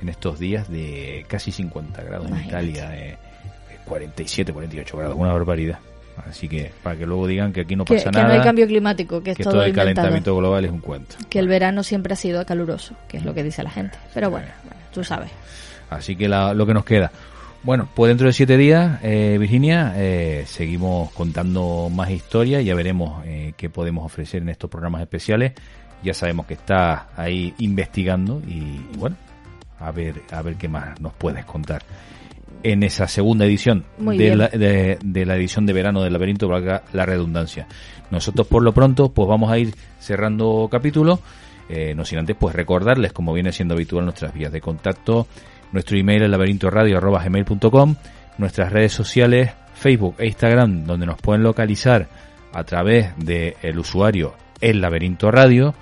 Speaker 1: en estos días de casi 50 grados en Italia, eh, 47, 48 grados, una barbaridad. Así que para que luego digan que aquí no pasa nada.
Speaker 2: Que no hay cambio climático, que es todo,
Speaker 1: el calentamiento global es un cuento.
Speaker 2: Que el verano siempre ha sido caluroso, que es lo que dice la gente. Pero bueno, tú sabes.
Speaker 1: Así que lo que nos queda. Bueno, pues dentro de siete días, eh, Virginia, eh, seguimos contando más historias, ya veremos eh, qué podemos ofrecer en estos programas especiales. Ya sabemos que está ahí investigando y bueno, a ver, a ver qué más nos puedes contar en esa segunda edición de la, de, la, edición de verano del laberinto, valga la redundancia. Nosotros por lo pronto pues vamos a ir cerrando capítulo, eh, no sin antes pues recordarles, como viene siendo habitual, nuestras vías de contacto, nuestro email es laberintoradio.com, nuestras redes sociales, Facebook e Instagram, donde nos pueden localizar a través del usuario El Laberinto Radio.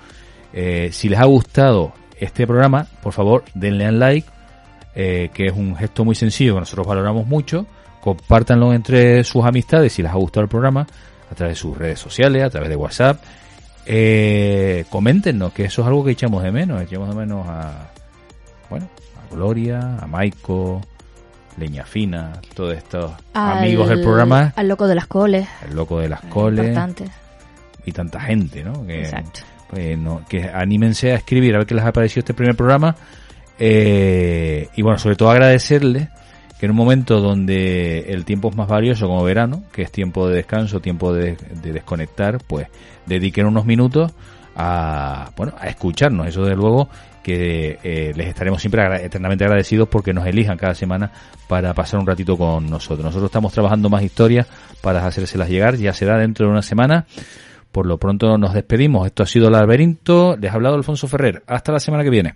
Speaker 1: Eh, si les ha gustado este programa, por favor denle al like, eh, que es un gesto muy sencillo que nosotros valoramos mucho. Compártanlo entre sus amistades si les ha gustado el programa, a través de sus redes sociales, a través de WhatsApp. Eh, coméntenos, que eso es algo que echamos de menos. Echamos de menos a, bueno, a Gloria, a Maiko, Leña Fina, todos estos amigos del programa.
Speaker 2: Al loco de las coles.
Speaker 1: El loco de las coles. Y tanta gente, ¿no? Que,
Speaker 2: Exacto.
Speaker 1: Pues, que anímense a escribir a ver qué les ha parecido este primer programa eh, y bueno, sobre todo agradecerle que en un momento donde el tiempo es más valioso como verano, que es tiempo de descanso, tiempo de, desconectar, pues dediquen unos minutos a, bueno, a escucharnos. Eso de luego que eh, les estaremos siempre eternamente agradecidos porque nos elijan cada semana para pasar un ratito con nosotros. Nosotros estamos trabajando más historias para hacérselas llegar, ya será dentro de una semana. Por lo pronto nos despedimos. Esto ha sido el laberinto. Les ha hablado Alfonso Ferrer. Hasta la semana que viene.